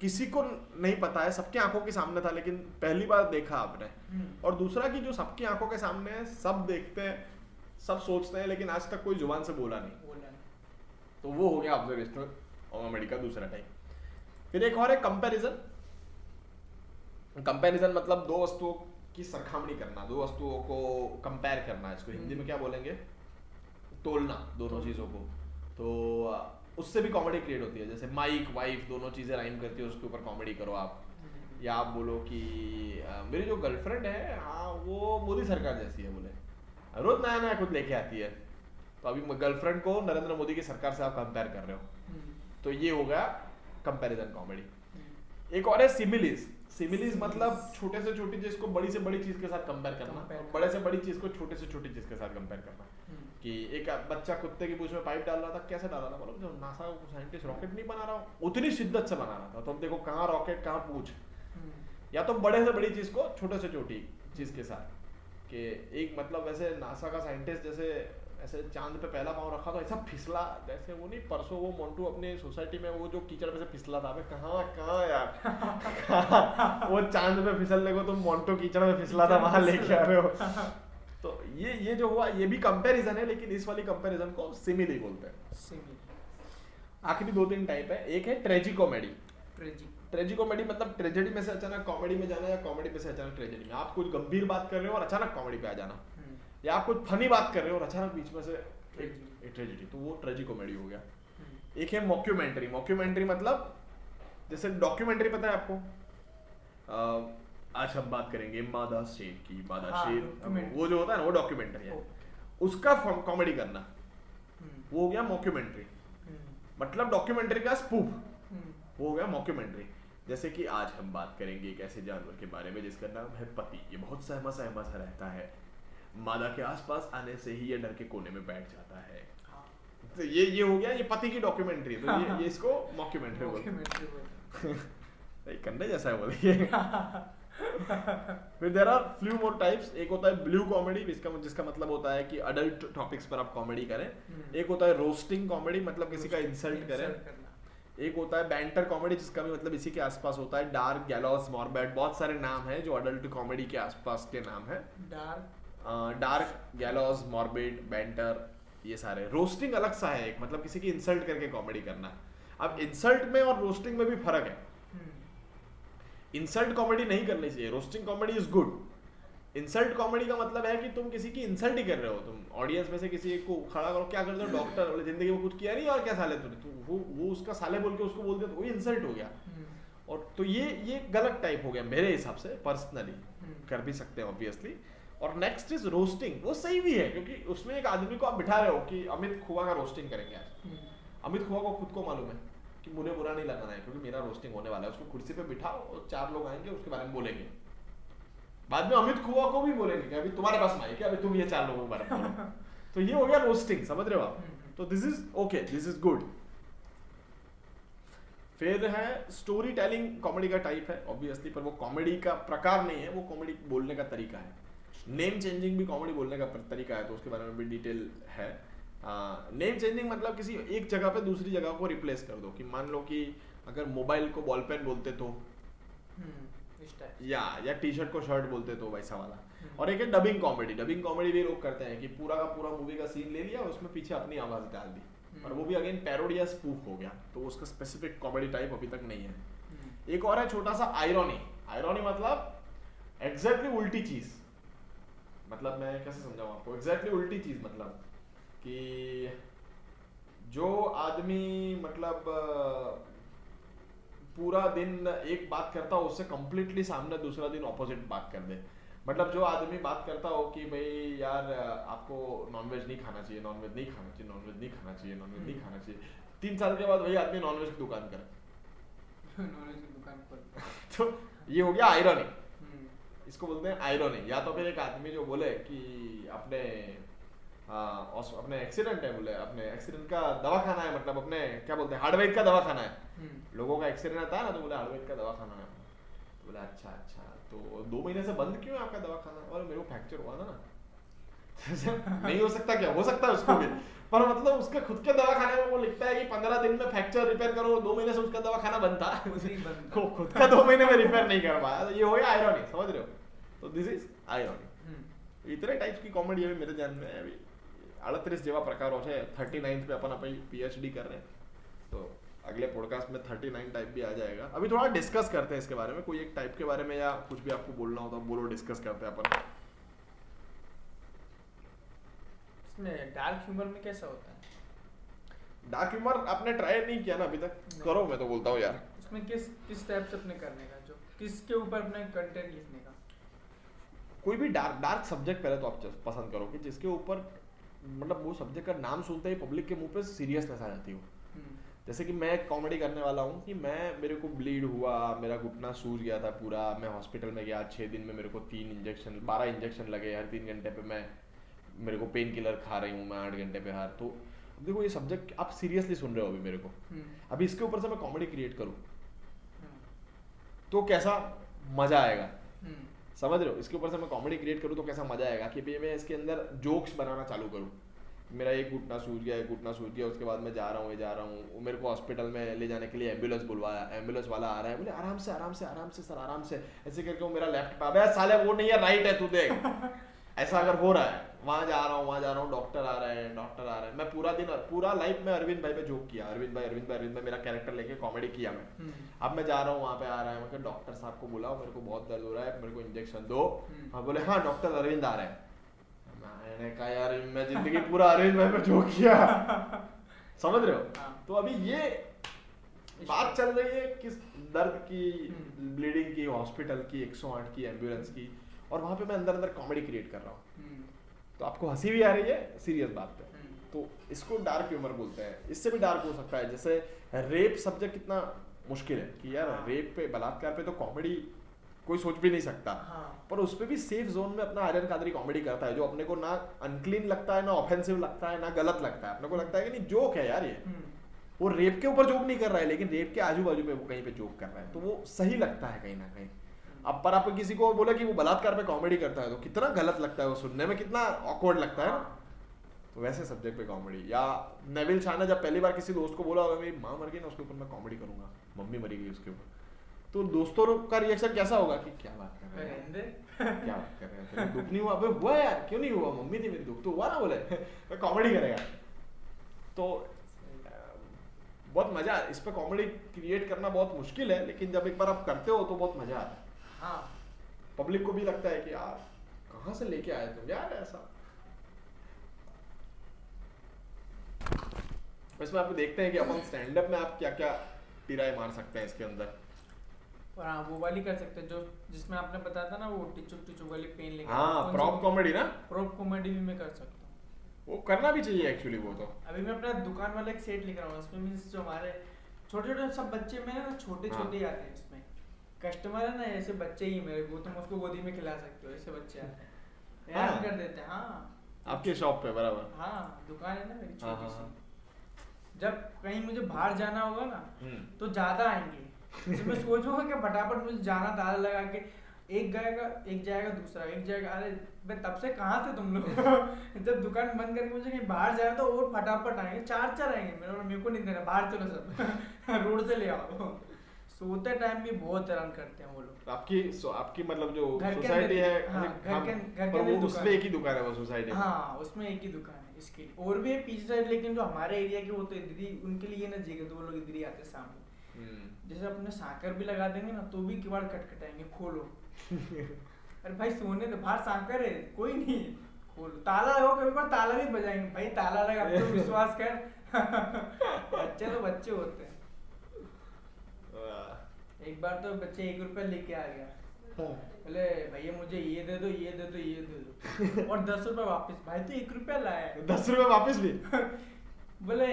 S2: किसी को नहीं पता है सबकी आँखों के सामने था लेकिन पहली बार देखा आपने।
S3: हम्म,
S2: और दूसरा कि जो सबकी आँखों के सामने है सब देखते हैं सब सोचते हैं लेकिन आज तक कोई ज़ुबान से बोला नहीं।
S3: बोला नहीं।
S2: तो वो हो गया ऑब्जर्वेशनल कॉमेडी का दूसरा टाइप फिर एक और है कंपैरिजन कंपैरिजन मतलब दो वस्तुओं की सरखामणी करना दो वस्तुओं को कंपेयर करना इसको हिंदी में क्या बोलेंगे? तोलना दोनों चीज़ों को। तो उससे भी कॉमेडी क्रिएट होती है। जैसे माइक वाइफ दोनों चीज़ें राइम करती है उसके ऊपर कॉमेडी करो आप। या आप बोलो कि मेरी जो गर्लफ्रेंड है हाँ वो मोदी सरकार जैसी है बोले। रोज नया नया कुछ लेके आती है। तो अभी गर्लफ्रेंड को नरेंद्र मोदी की सरकार से आप कंपेयर कर रहे हो।
S3: हम्म,
S2: तो ये हो गया कंपैरिजन कॉमेडी एक और है सिमिलीज सिमिलीज मतलब छोटे से छोटी चीज़ को बड़ी से बड़ी चीज़ के साथ कंपेयर करना। बड़े से बड़ी चीज़ को छोटे से छोटी चीज़ के साथ कंपेयर करना।
S3: हम्म,
S2: कि एक बच्चा कुत्ते की पूछ में पाइप डाल रहा था कैसे डाल रहा था? मतलब जो नासा साइंटिस्ट रॉकेट नहीं बना रहा हूँ उतनी शिद्दत से बना रहा था। तो अब देखो कहाँ रॉकेट कहाँ पूछ।
S3: हम्म,
S2: या तो बड़े से बड़ी चीज़ को छोटे से छोटी चीज़ के साथ कि एक मतलब वैसे नासा का साइंटिस्ट जैसे ऐसे चाँद पे पहला पाँव रखा तो ऐसा फिसला जैसे वो नहीं परसों वो मोन्टू अपने सोसाइटी में वो जो कीचड़ में से फिसला था कहाँ कहाँ यार? (laughs) वो चाँद पे फिसलने को तुम मोन्टू कीचड़ में फिसला था वहाँ लेके आ रहे हो। तो ये ये जो हुआ ये भी कंपैरिजन है लेकिन इस वाली कंपैरिजन को सिमिली बोलते हैं।
S3: सिमिलर
S2: आखिरी दो तीन टाइप है। एक है tragi comedy
S3: tragic
S2: tragi comedy मतलब ट्रेजेडी में से अचानक कॉमेडी में जाना या कॉमेडी में से अचानक ट्रेजेडी में। आप कुछ गंभीर बात कर रहे हो और अचानक कॉमेडी पे आ जाना।
S3: हम्म,
S2: या आप कुछ फनी बात कर रहे हो और अचानक बीच में से एक ट्रेजेडी तो वो ट्रेजी कॉमेडी हो गया।
S3: हम्म,
S2: एक है मॉक्यूमेंट्री मॉक्यूमेंट्री मतलब जैसे डॉक्यूमेंट्री पता है आपको? आज हम बात करेंगे मादा शेर की मादा
S3: हाँ,
S2: शेर। वो जो होता है ना वो डॉक्यूमेंट्री है। उसका कॉमेडी करना।
S3: हम्म,
S2: वो हो गया मॉक्यूमेंट्री
S3: हम्म,
S2: मतलब डॉक्यूमेंट्री का स्पूफ
S3: हम्म,
S2: वो हो गया मॉक्यूमेंट्री जैसे कि आज हम बात करेंगे एक ऐसे जानवर के बारे में जिसका नाम है पति। ये बहुत सहमा सहमा सा रहता है। मादा के आसपास आने से ही ये डर के कोने में बैठ जाता है।
S3: हाँ,
S2: तो ये ये हो गया ये पति की डॉक्यूमेंट्री तो ये, ये इसको मॉक्यूमेंट्री बोलते हैं। (laughs) कंडे जैसा है बोलिए। (laughs) फिर there are few more types एक होता है ब्लू कॉमेडी जिसका जिसका मतलब होता है कि अडल्ट टॉपिक्स पर आप कॉमेडी करें।
S3: हम्म।
S2: एक होता है रोस्टिंग कॉमेडी मतलब किसी का इंसल्ट करें। एक होता है बैंटर कॉमेडी जिसका भी मतलब इसी के आसपास होता है डार्क गैलॉस मॉर्बेट बहुत सारे नाम हैं जो अडल्ट कॉमेडी के आसपास के नाम हैं।
S3: Dark
S2: dark gallows morbid banter ये सारे। रोस्टिंग अलग सा है एक मतलब किसी की इंसल्ट करके कॉमेडी करना। अब इंसल्ट में और रोस्टिंग में भी फ़र्क है। इंसल्ट कॉमेडी नहीं करनी चाहिए। Roasting comedy is good insult comedy का मतलब है कि तुम किसी की इंसल्ट ही कर रहे हो। तुम ऑडियंस में से किसी को खड़ा करो क्या करते हो डॉक्टर बोले ज़िंदगी में कुछ किया नहीं और क्या साले तूने? तू वो वो उसका साले बोल के उसको बोल दिया तो वही इंसल्ट हो गया।
S3: हम्म,
S2: और तो ये ये गलत टाइप हो गया मेरे हिसाब से पर्सनली
S3: हम्म,
S2: कर भी सकते हैं ऑब्वियसली और नेक्स्ट इज़ रोस्टिंग वो सही भी है क्योंकि उसमें एक आदमी को आप बिठा रहे हो कि अमित खुआ का रोस्टिंग करेंगे आज।
S3: हम्म,
S2: अमित खुआ को खुद को मालूम है। कि मुझे बुरा नहीं लगाना है क्योंकि मेरा रोस्टिंग होने वाला है। उसको कुर्सी पे बिठाओ और चार लोग आएँगे उसके बारे में बोलेंगे। बाद में अमित खुआ को भी बोलेंगे कि अभी तुम्हारे पास माइक है अभी तुम ये चार लोगों के बारे में (laughs) तो ये हो गया रोस्टिंग समझ रहे हो आप?
S3: हम्म,
S2: तो this is okay this is good फिर है स्टोरी टेलिंग कॉमेडी का टाइप है ऑब्वियसली पर वो कॉमेडी का प्रकार नहीं है वो कॉमेडी बोलने का तरीका है। नेम चेंजिंग भी कॉमेडी बोलने का तरीका है तो उसके बारे में भी डिटेल है। नेम चेंजिंग मतलब किसी एक जगह पे दूसरी जगह को रिप्लेस कर दो कि मान लो कि अगर मोबाइल को बॉल पेन बोलते तो।
S3: हम्म,
S2: या या टी शर्ट को शर्ट बोलते तो वैसा वाला।
S3: हम्म।
S2: और एक है डबिंग कॉमेडी डबिंग कॉमेडी भी लोग करते हैं कि पूरा का पूरा मूवी का सीन ले लिया और उसमें पीछे अपनी आवाज़ डाल दी। और वो भी अगेन पैरोडी या स्पूफ हो गया तो उसका स्पेसिफिक कॉमेडी टाइप अभी तक नहीं है।
S3: हम्म,
S2: एक और है छोटा सा आयरॉनी आयरॉनी मतलब एग्जैक्टली उल्टी चीज़। मतलब मैं कैसे समझाऊं आपको? एग्जैक्टली उल्टी चीज़ मतलब। कि जो आदमी मतलब पूरा दिन एक बात करता हो उससे कंप्लीटली सामने दूसरा दिन ऑपोजिट बात कर दे। मतलब जो आदमी बात करता हो कि भाई यार आपको नॉनवेज नहीं खाना चाहिए नॉनवेज नहीं खाना चाहिए नॉनवेज नहीं खाना चाहिए नॉनवेज नहीं खाना चाहिए तीन साल के बाद वही आदमी नॉनवेज की दुकान करे
S3: नॉलेज की दुकान पर। (laughs) (laughs)
S2: तो ये हो गया आयरॉनी
S3: हम्म,
S2: इसको बोलते हैं आयरॉनी या तो फिर एक आदमी जो बोले कि अपने अपने एक्सीडेंट है बोले अपने एक्सीडेंट का दवाखाना है मतलब अपने क्या बोलते हैं हार्डवेयर का दवाखाना है।
S3: हम्म,
S2: लोगों का एक्सीडेंट आता है ना तो बोले हार्डवेयर का दवाखाना है। तो बोले अच्छा अच्छा तो दो महीने से बंद क्यों है आपका दवाखाना? और मेरे को फ्रैक्चर हुआ था ना। (laughs) नहीं हो सकता क्या? हो सकता है उसको भी। (laughs) पर मतलब उसके खुद के दवाखाने में वो लिखता है कि पंद्रह दिन में फ्रैक्चर रिपेयर करो दो महीने से उसका दवाखाना बंद था।
S3: खुद ही।
S2: को खुद का दो महीने में रिपेयर नहीं कर पाया। ये हो गया आयरॉनी समझ रहे हो? तो दिस इज़ आयरॉनी इतने टाइप्स की कॉमेडी अभी मेरे ध्यान में है अभी। अड़तीस જેવા प्रकारों से थर्टी नाइन्थ पे अपन अपन डी कर रहे हैं। तो अगले पॉडकास्ट में थर्टी नाइन टाइप भी आ जाएगा। अभी थोड़ा डिस्कस करते हैं इसके बारे में कोई एक टाइप के बारे में या कुछ भी आपको बोलना हो तो बोलो डिस्कस करते हैं अपन।
S3: इसमें डार्क ह्यूमर में कैसा होता है?
S2: डार्क ह्यूमर आपने ट्राई नहीं किया ना अभी तक? करो मैं तो बोलता हूँ यार।
S3: इसमें किस किस टाइप से अपने करने का जो किसके ऊपर अपने कंटेंट लिखने का?
S2: कोई भी डार्क डार्क सब्जेक्ट पहले तो आप पसंद करो कि जिसके ऊपर मतलब वो सब्जेक्ट का नाम सुनते ही पब्लिक के मुँह पे सीरियसनेस आ जाती हो
S3: हम्म,
S2: जैसे कि मैं कॉमेडी करने वाला हूँ कि मैं मेरे को ब्लीड हुआ मेरा घुटना सूज गया था पूरा मैं हॉस्पिटल में गया छः दिन में मेरे को तीन इंजेक्शन बारह इंजेक्शन लगे हर तीन घंटे पे मैं मेरे को पेन किलर खा रही हूँ मैं आठ घंटे पे हर। तो देखो ये सब्जेक्ट आप सीरियसली सुन रहे हो अभी मेरे को।
S3: हम्म,
S2: अभी इसके ऊपर से मैं कॉमेडी क्रिएट करूँ।
S3: हम्म,
S2: तो कैसा मज़ा आएगा? समझ रहे हो? इसके ऊपर से मैं कॉमेडी क्रिएट करूँ तो कैसा मज़ा आएगा? कि भाई मैं इसके अंदर जोक्स बनाना चालू करूँ। मेरा एक घुटना सूझ गया एक घुटना सूझ गया, उसके बाद मैं जा रहा हूँ जा रहा हूँ। मेरे को हॉस्पिटल में ले जाने के लिए एंबुलेंस बुलवाया। एंबुलेंस वाला आ रहा है, बोले, आराम से आराम से आराम से, सर, आराम से। ऐसे करके वो मेरा लेफ़्ट पे साले, वो नहीं है राइट है, तू देख। (laughs) ऐसा अगर हो रहा है वहाँ जा रहा हूँ वहाँ जा रहा हूँ डॉक्टर आ रहे हैं डॉक्टर आ रहे हैं। मैं पूरा दिन पूरा लाइफ में अरविंद भाई पे जोक किया अरविंद भाई अरविंद भाई अरविंद भाई मेरा कैरेक्टर लेके कॉमेडी किया मैं।
S3: हम्म,
S2: अब मैं जा रहा हूँ वहाँ पे आ रहा है मैं डॉक्टर साहब को बुलाओ मेरे को बहुत दर्द हो रहा है मेरे को इंजेक्शन दो।
S3: हम्म।
S2: हाँ बोले हाँ डॉक्टर अरविंद आ रहे हैं। मैंने कहा यार मैं ज़िंदगी पूरा अरविंद भाई पे जोक किया। (laughs) समझ रहे हो?
S3: हाँ।
S2: तो अभी ये बात चल रही है किस दर्द की
S3: हम्म।
S2: ब्लीडिंग की हॉस्पिटल की 108 की एंबुलेंस की और वहाँ पे मैं अंदर अंदर कॉमेडी क्रिएट कर रहा हूँ।
S3: हम्म,
S2: तो आपको हँसी भी आ रही है सीरियस बात पे
S3: हम्म,
S2: तो इसको डार्क ह्यूमर बोलते हैं। इससे भी डार्क हो सकता है जैसे रेप सब्जेक्ट कितना मुश्किल है कि यार
S3: हाँ।
S2: रेप पे बलात्कार पे तो कॉमेडी कोई सोच भी नहीं सकता।
S3: हाँ।
S2: पर उस पर भी सेफ़ जोन में अपना आर्यन कादरी कॉमेडी करता है जो अपने को ना अनक्लीन लगता है ना ऑफेंसिव लगता है ना गलत लगता है। अपने को लगता है कि नहीं जोक है यार ये।
S3: हम्म,
S2: वो रेप के ऊपर जोक नहीं कर रहा है लेकिन रेप के आजू बाजू पे वो कहीं पे जोक कर रहा है। तो वो सही लगता है कहीं ना कहीं। अब पर आप किसी को बोले कि वो बलात्कार पे कॉमेडी करता है तो कितना गलत लगता है वो सुनने में? कितना ऑकवर्ड लगता है ना? तो वैसे सब्जेक्ट पे कॉमेडी या नेविल शाह ने जब पहली बार किसी दोस्त को बोला होगा मेरी माँ मर गई ना उसके ऊपर मैं कॉमेडी करूँगा मम्मी मरी गई उसके ऊपर। तो दोस्तों का रिएक्शन कैसा होगा कि क्या बात कर रहे हैं? क्या बात कर रहे हैं? दुख नहीं हुआ? अबे हुआ यार क्यों नहीं हुआ? मम्मी थी मेरी दुख तो हुआ ना बोले। मैं कॉमेडी करेगा। तो बहुत मज़ा इस पर कॉमेडी क्रिएट करना बहुत मुश्किल है लेकिन जब एक बार आप करते हो तो बहुत मज़ा आता है।
S3: हाँ।
S2: पब्लिक को भी लगता है कि यार कहाँ से लेके आए तुम? यार ऐसा। इसमें आप देखते हैं कि अपन स्टैंड अप में आप क्या क्या टिराए मार सकते हैं इसके अंदर।
S3: और हाँ वो वाली कर सकते हैं जो जिसमें आपने बताया था ना वो टिचुक टिचुक वाली पेन लेके।
S2: हाँ प्रॉप कॉमेडी ना?
S3: प्रॉप कॉमेडी भी मैं कर सकता हूँ।
S2: वो करना भी चाहिए एक्चुअली वो तो।
S3: अभी मैं अपना दुकान वाला एक सेट लिख रहा हूँ उसमें मीन्स जो हमारे छोटे छोटे सब बच्चे में ना छोटे
S2: हाँ।
S3: छोटे आते हैं। कस्टमर है ना ऐसे बच्चे ही मेरे को तुम उसको गोदी में खिला सकते हो ऐसे बच्चे आते हैं। यार
S2: हाँ।
S3: कर देते हैं हाँ।
S2: आपके शॉप पे बराबर।
S3: हाँ दुकान है ना मेरी
S2: हाँ,
S3: छोटी
S2: हाँ,
S3: सी। जब कहीं मुझे बाहर जाना होगा ना
S2: हम्म।
S3: तो ज़्यादा आएँगे। तो मैं (laughs) सोचूँगा कि फटाफट मुझे जाना ताला लगा के एक जाएगा एक जाएगा दूसरा एक जाएगा अरे मैं तब से कहाँ थे तुम लोग? (laughs) जब दुकान बंद करके मुझे कहीं बाहर जाए तो और फटाफट आएँगे चार चार आएँगे मेरे को नहीं देना बाहर चलो सब। (laughs) रोड से ले आओ। सोते टाइम भी बहुत हैरान करते हैं वो लोग।
S2: आपकी सो आपकी मतलब जो सोसाइटी है
S3: हाँ,
S2: मतलब
S3: घर के- घर के
S2: उसमें एक ही दुकान है वो सोसाइटी में।
S3: हाँ उसमें एक ही दुकान है इसके लिए। और भी है पीछे साइड लेकिन जो हमारे एरिया के वो तो इधर उनके लिए ना जगह तो वो लोग इधर ही आते सामने।
S2: हम्म।
S3: जैसे अपने साकर भी लगा देंगे ना तो भी किवाड़ खटखटाएँगे खोलो। (laughs) अरे भाई सोने तो बाहर साकर है कोई नहीं। खोलो। ताला हो कभी बार ताला भी बजाएँगे। भाई ताला लगा तो (laughs) विश्वास कर। (laughs) बच्चे तो बच्चे होते। एक बार तो बच्चे एक रुपया लेके आ गया। बोले हाँ। भैया मुझे ये दे दो ये दे दो ये दे दो। और दस रुपया वापस भाई तो एक रुपया लाया
S2: दस रुपए वापस भी? (laughs)
S3: बोले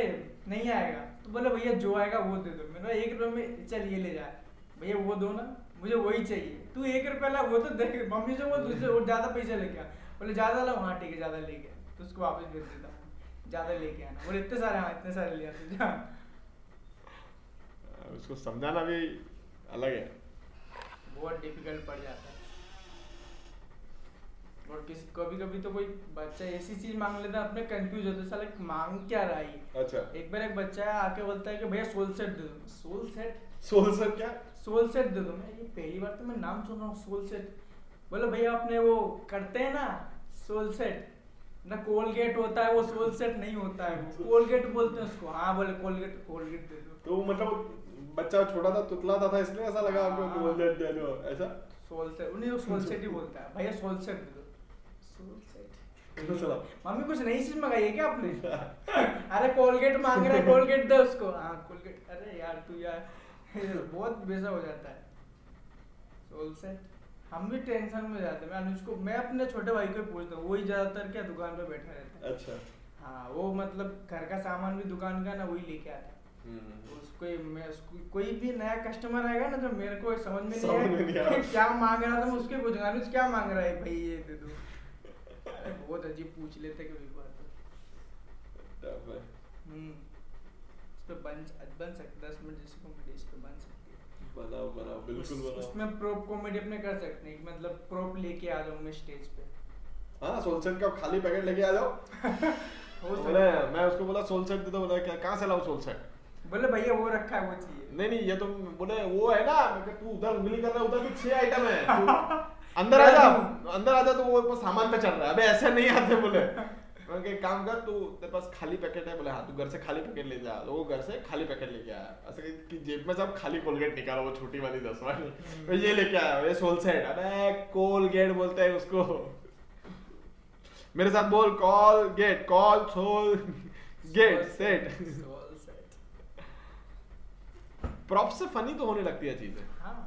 S3: नहीं आएगा। तो बोले भैया जो आएगा वो दे दो। मैंने एक रुपये में चल ये ले जाए भैया वो दो ना मुझे वही चाहिए। तू एक रुपया ला वो तो देख मम्मी से वो दूसरे और ज़्यादा पैसा लेके आ। बोले ज़्यादा ला हाँ ठीक है ज़्यादा लेके तो उसको वापस भेज देता हूँ। ज़्यादा लेके आना। बोले इतने सारे हाँ इतने सारे ले आते
S2: उसको समझाना भी अलग है।
S3: बहुत डिफ़िकल्ट पड़ जाता है। और किसी कभी कभी तो कोई बच्चा ऐसी चीज़ मांग लेता है अपने कंफ्यूज होते हैं, साले मांग क्या रहा है?
S2: अच्छा।
S3: एक बार एक बच्चा है आके बोलता है कि भैया सोल सेट दे दो। Sole set?
S2: सोल सर क्या?
S3: सोल सेट दे दो। मैं ये पहली बार तो मैं नाम सुन रहा हूँ सोल सेट। बोले भैया अपने वो करते हैं ना सोल सेट? ना कोलगेट होता है वो सोल सेट नहीं होता है। वो (laughs) कोलगेट बोलते हैं उसको। हाँ बोले कोलगेट कोलगेट दे दो।
S2: तो मतलब बच्चा छोटा था तुतलाता था इसलिए ऐसा लगा आपको कि
S3: हाँ।
S2: बोल दे दे ऐसा?
S3: सोल सेट उन्हें वो सोल सेट ही बोलता है। भैया सोल सेट दे दो। सोल सेट
S2: चलो।
S3: मम्मी कुछ नई चीज़ मंगाई है क्या आपने? (laughs) अरे कोलगेट मांग रहा है कोलगेट दे उसको। हाँ कोलगेट। अरे यार तू यार। (laughs) बहुत वैसा हो जाता है। सोलसेट। हम भी टेंशन में जाते हैं। मैं अनुज को मैं अपने छोटे भाई को ही पूछता हूँ वही ज़्यादातर क्या दुकान पे बैठा रहता है?
S2: अच्छा।
S3: हाँ वो मतलब घर का सामान भी दुकान का ना वही लेके आता है। उसको मैं उसको कोई भी नया कस्टमर आएगा ना जो मेरे को समझ में
S2: समझ
S3: नहीं (laughs)
S2: आया।
S3: क्या मांग रहा था मैं उसके पूछूँगा अनुज क्या मांग रहा है भाई ये दे दो। बहुत अजीब पूछ लेते कभी तो।
S2: है।
S3: हम्म। इस पे बन बन सकता दस मिनट जैसे कॉमेडी इस पे बन सकती है।
S2: बनाओ बनाओ बिल्कुल
S3: उस-
S2: बनाओ।
S3: उसमें प्रोप कॉमेडी अपने कर सकते हैं मतलब प्रोप लेके आ जाऊँ मैं स्टेज पे।
S2: हाँ सोलसेट का खाली पैकेट लेके आ जाओ। (laughs)
S3: हो है।
S2: मैं उसको बोला सोलसेट दे दो बोला क्या कहाँ से लाऊं सोलसेट
S3: बोले भैया वो रखा है वो चाहिए।
S2: नहीं नहीं ये तो बोले वो है ना तू उधर उंगली कर रहा है उधर भी छह आइटम है। (laughs) अंदर आ जा अंदर आ जा तो वो सामान पे चढ़ रहा है। अबे ऐसे नहीं आते बोले। मैं कहा, काम कर तू तेरे पास खाली पैकेट है बोले हाँ तू घर से खाली पैकेट ले जा। तो वो घर से खाली पैकेट लेके आया। ऐसे कि- जेब में सब खाली कोलगेट निकाला वो छोटी वाली दस वाली। तो ये लेके आया ये सोल सेट अबे कोलगेट बोलते हैं उसको। मेरे साथ बोल call get call sole
S3: get set.
S2: Prop से फनी तो होने लगती है चीज़ें।
S3: हाँ।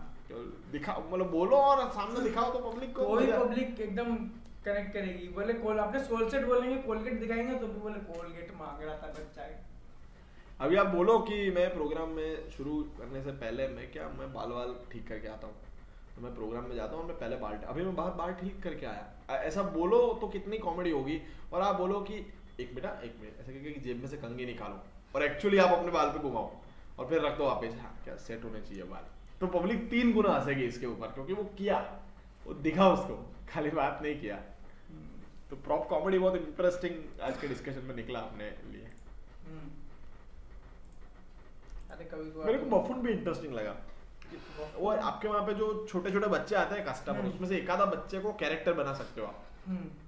S2: दिखाओ मतलब बोलो और सामने दिखाओ तो पब्लिक को
S3: कोई पब्लिक एकदम कनेक्ट करेगी। बोले कोल आपने सोल सेट बोलेंगे कोलगेट दिखाएँगे तो भी बोले कोलगेट मांग रहा था बच्चा
S2: अभी आप बोलो कि मैं प्रोग्राम में शुरू करने से पहले मैं क्या मैं बाल वाल ठीक करके आता हूँ? तो मैं प्रोग्राम में जाता हूँ मैं पहले बाल अभी मैं बाहर बाल ठीक करके आया। ऐसा बोलो तो कितनी कॉमेडी होगी? और आप बोलो कि एक मिनट एक मिनट ऐसे करके जेब में से कंगी निकालो और एक्चुअली आप अपने बाल पे घुमाओ। और फिर रख दो वापस। हाँ क्या सेट होने चाहिए बाल तो पब्लिक तीन गुना हंसेगी इसके ऊपर क्योंकि वो किया। वो दिखा उसको। खाली बात नहीं किया। तो प्रॉप कॉमेडी बहुत इंटरेस्टिंग आज के डिस्कशन में निकला अपने लिए।
S3: हम्म।
S2: मेरे को
S3: तो-
S2: बफून भी इंटरेस्टिंग लगा। वो आपके वहाँ पे जो छोटे छोटे बच्चे आते हैं कस्टमर
S3: हम्म।
S2: उसमें से एक आधा बच्चे को कैरेक्टर बना सकते हो आप।
S3: हम्म,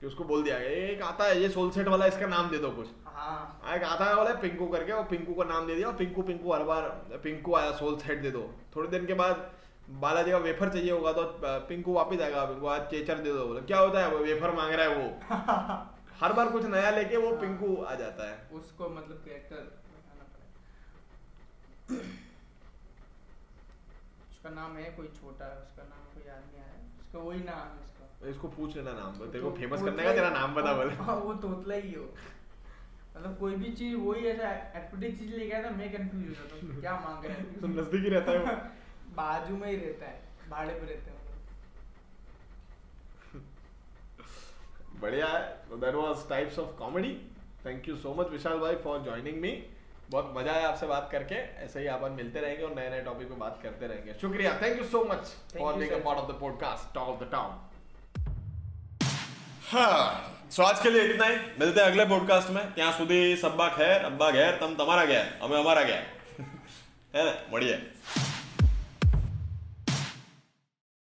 S2: कि उसको बोल दिया गया एक आता है ये सोल सेट वाला इसका नाम दे दो कुछ।
S3: हाँ।
S2: एक आता है वाला पिंकू करके और पिंकू का नाम दे दिया और पिंकू पिंकू हर बार पिंकू आया सोल सेट दे दो। थोड़े दिन के बाद बालाजी का वेफर चाहिए होगा तो पिंकू वापिस आएगा पिंकू आज चेचर दे दो। बोले क्या होता है वो वेफर मांग रहा है वो? (laughs) हर बार कुछ नया लेके वो पिंकू आ जाता है।
S3: उसको मतलब कैरेक्टर उसका नाम है कोई छोटा उसका नाम कोई याद नहीं आया उसका वही नाम है
S2: इसको पूछ लेना नाम तेरे को
S3: तो
S2: फ़ेमस करने का तेरा नाम बता बोले
S3: हाँ, वो तोतला ही हो मतलब कोई भी चीज़ वही ऐसा एटपटीक चीज़ लेके आया था मैं कंफ्यूज हो जाता हूँ क्या मांग रहा
S2: तो
S3: है
S2: नज़दीक ही रहता है वो
S3: बाजू में ही रहता है भाड़े पे रहते हैं
S2: बढ़िया है तो that was types of comedy thank you so much Vishal भाई फॉर जॉइनिंग मी बहुत मज़ा आया आपसे बात करके। ऐसे ही अपन मिलते रहेंगे और नए नए टॉपिक पे बात करते रहेंगे। शुक्रिया।
S3: Thank you
S2: so much
S3: for
S2: being a part of the podcast talk of the town हाँ सो आज के लिए इतना ही मिलते हैं अगले पॉडकास्ट में ત્યાં સુધી સબ્બા ખેર અબ્બા ઘેર તમ તમારા ઘેર અમે અમારા ઘેર હે (laughs) ને મળીએ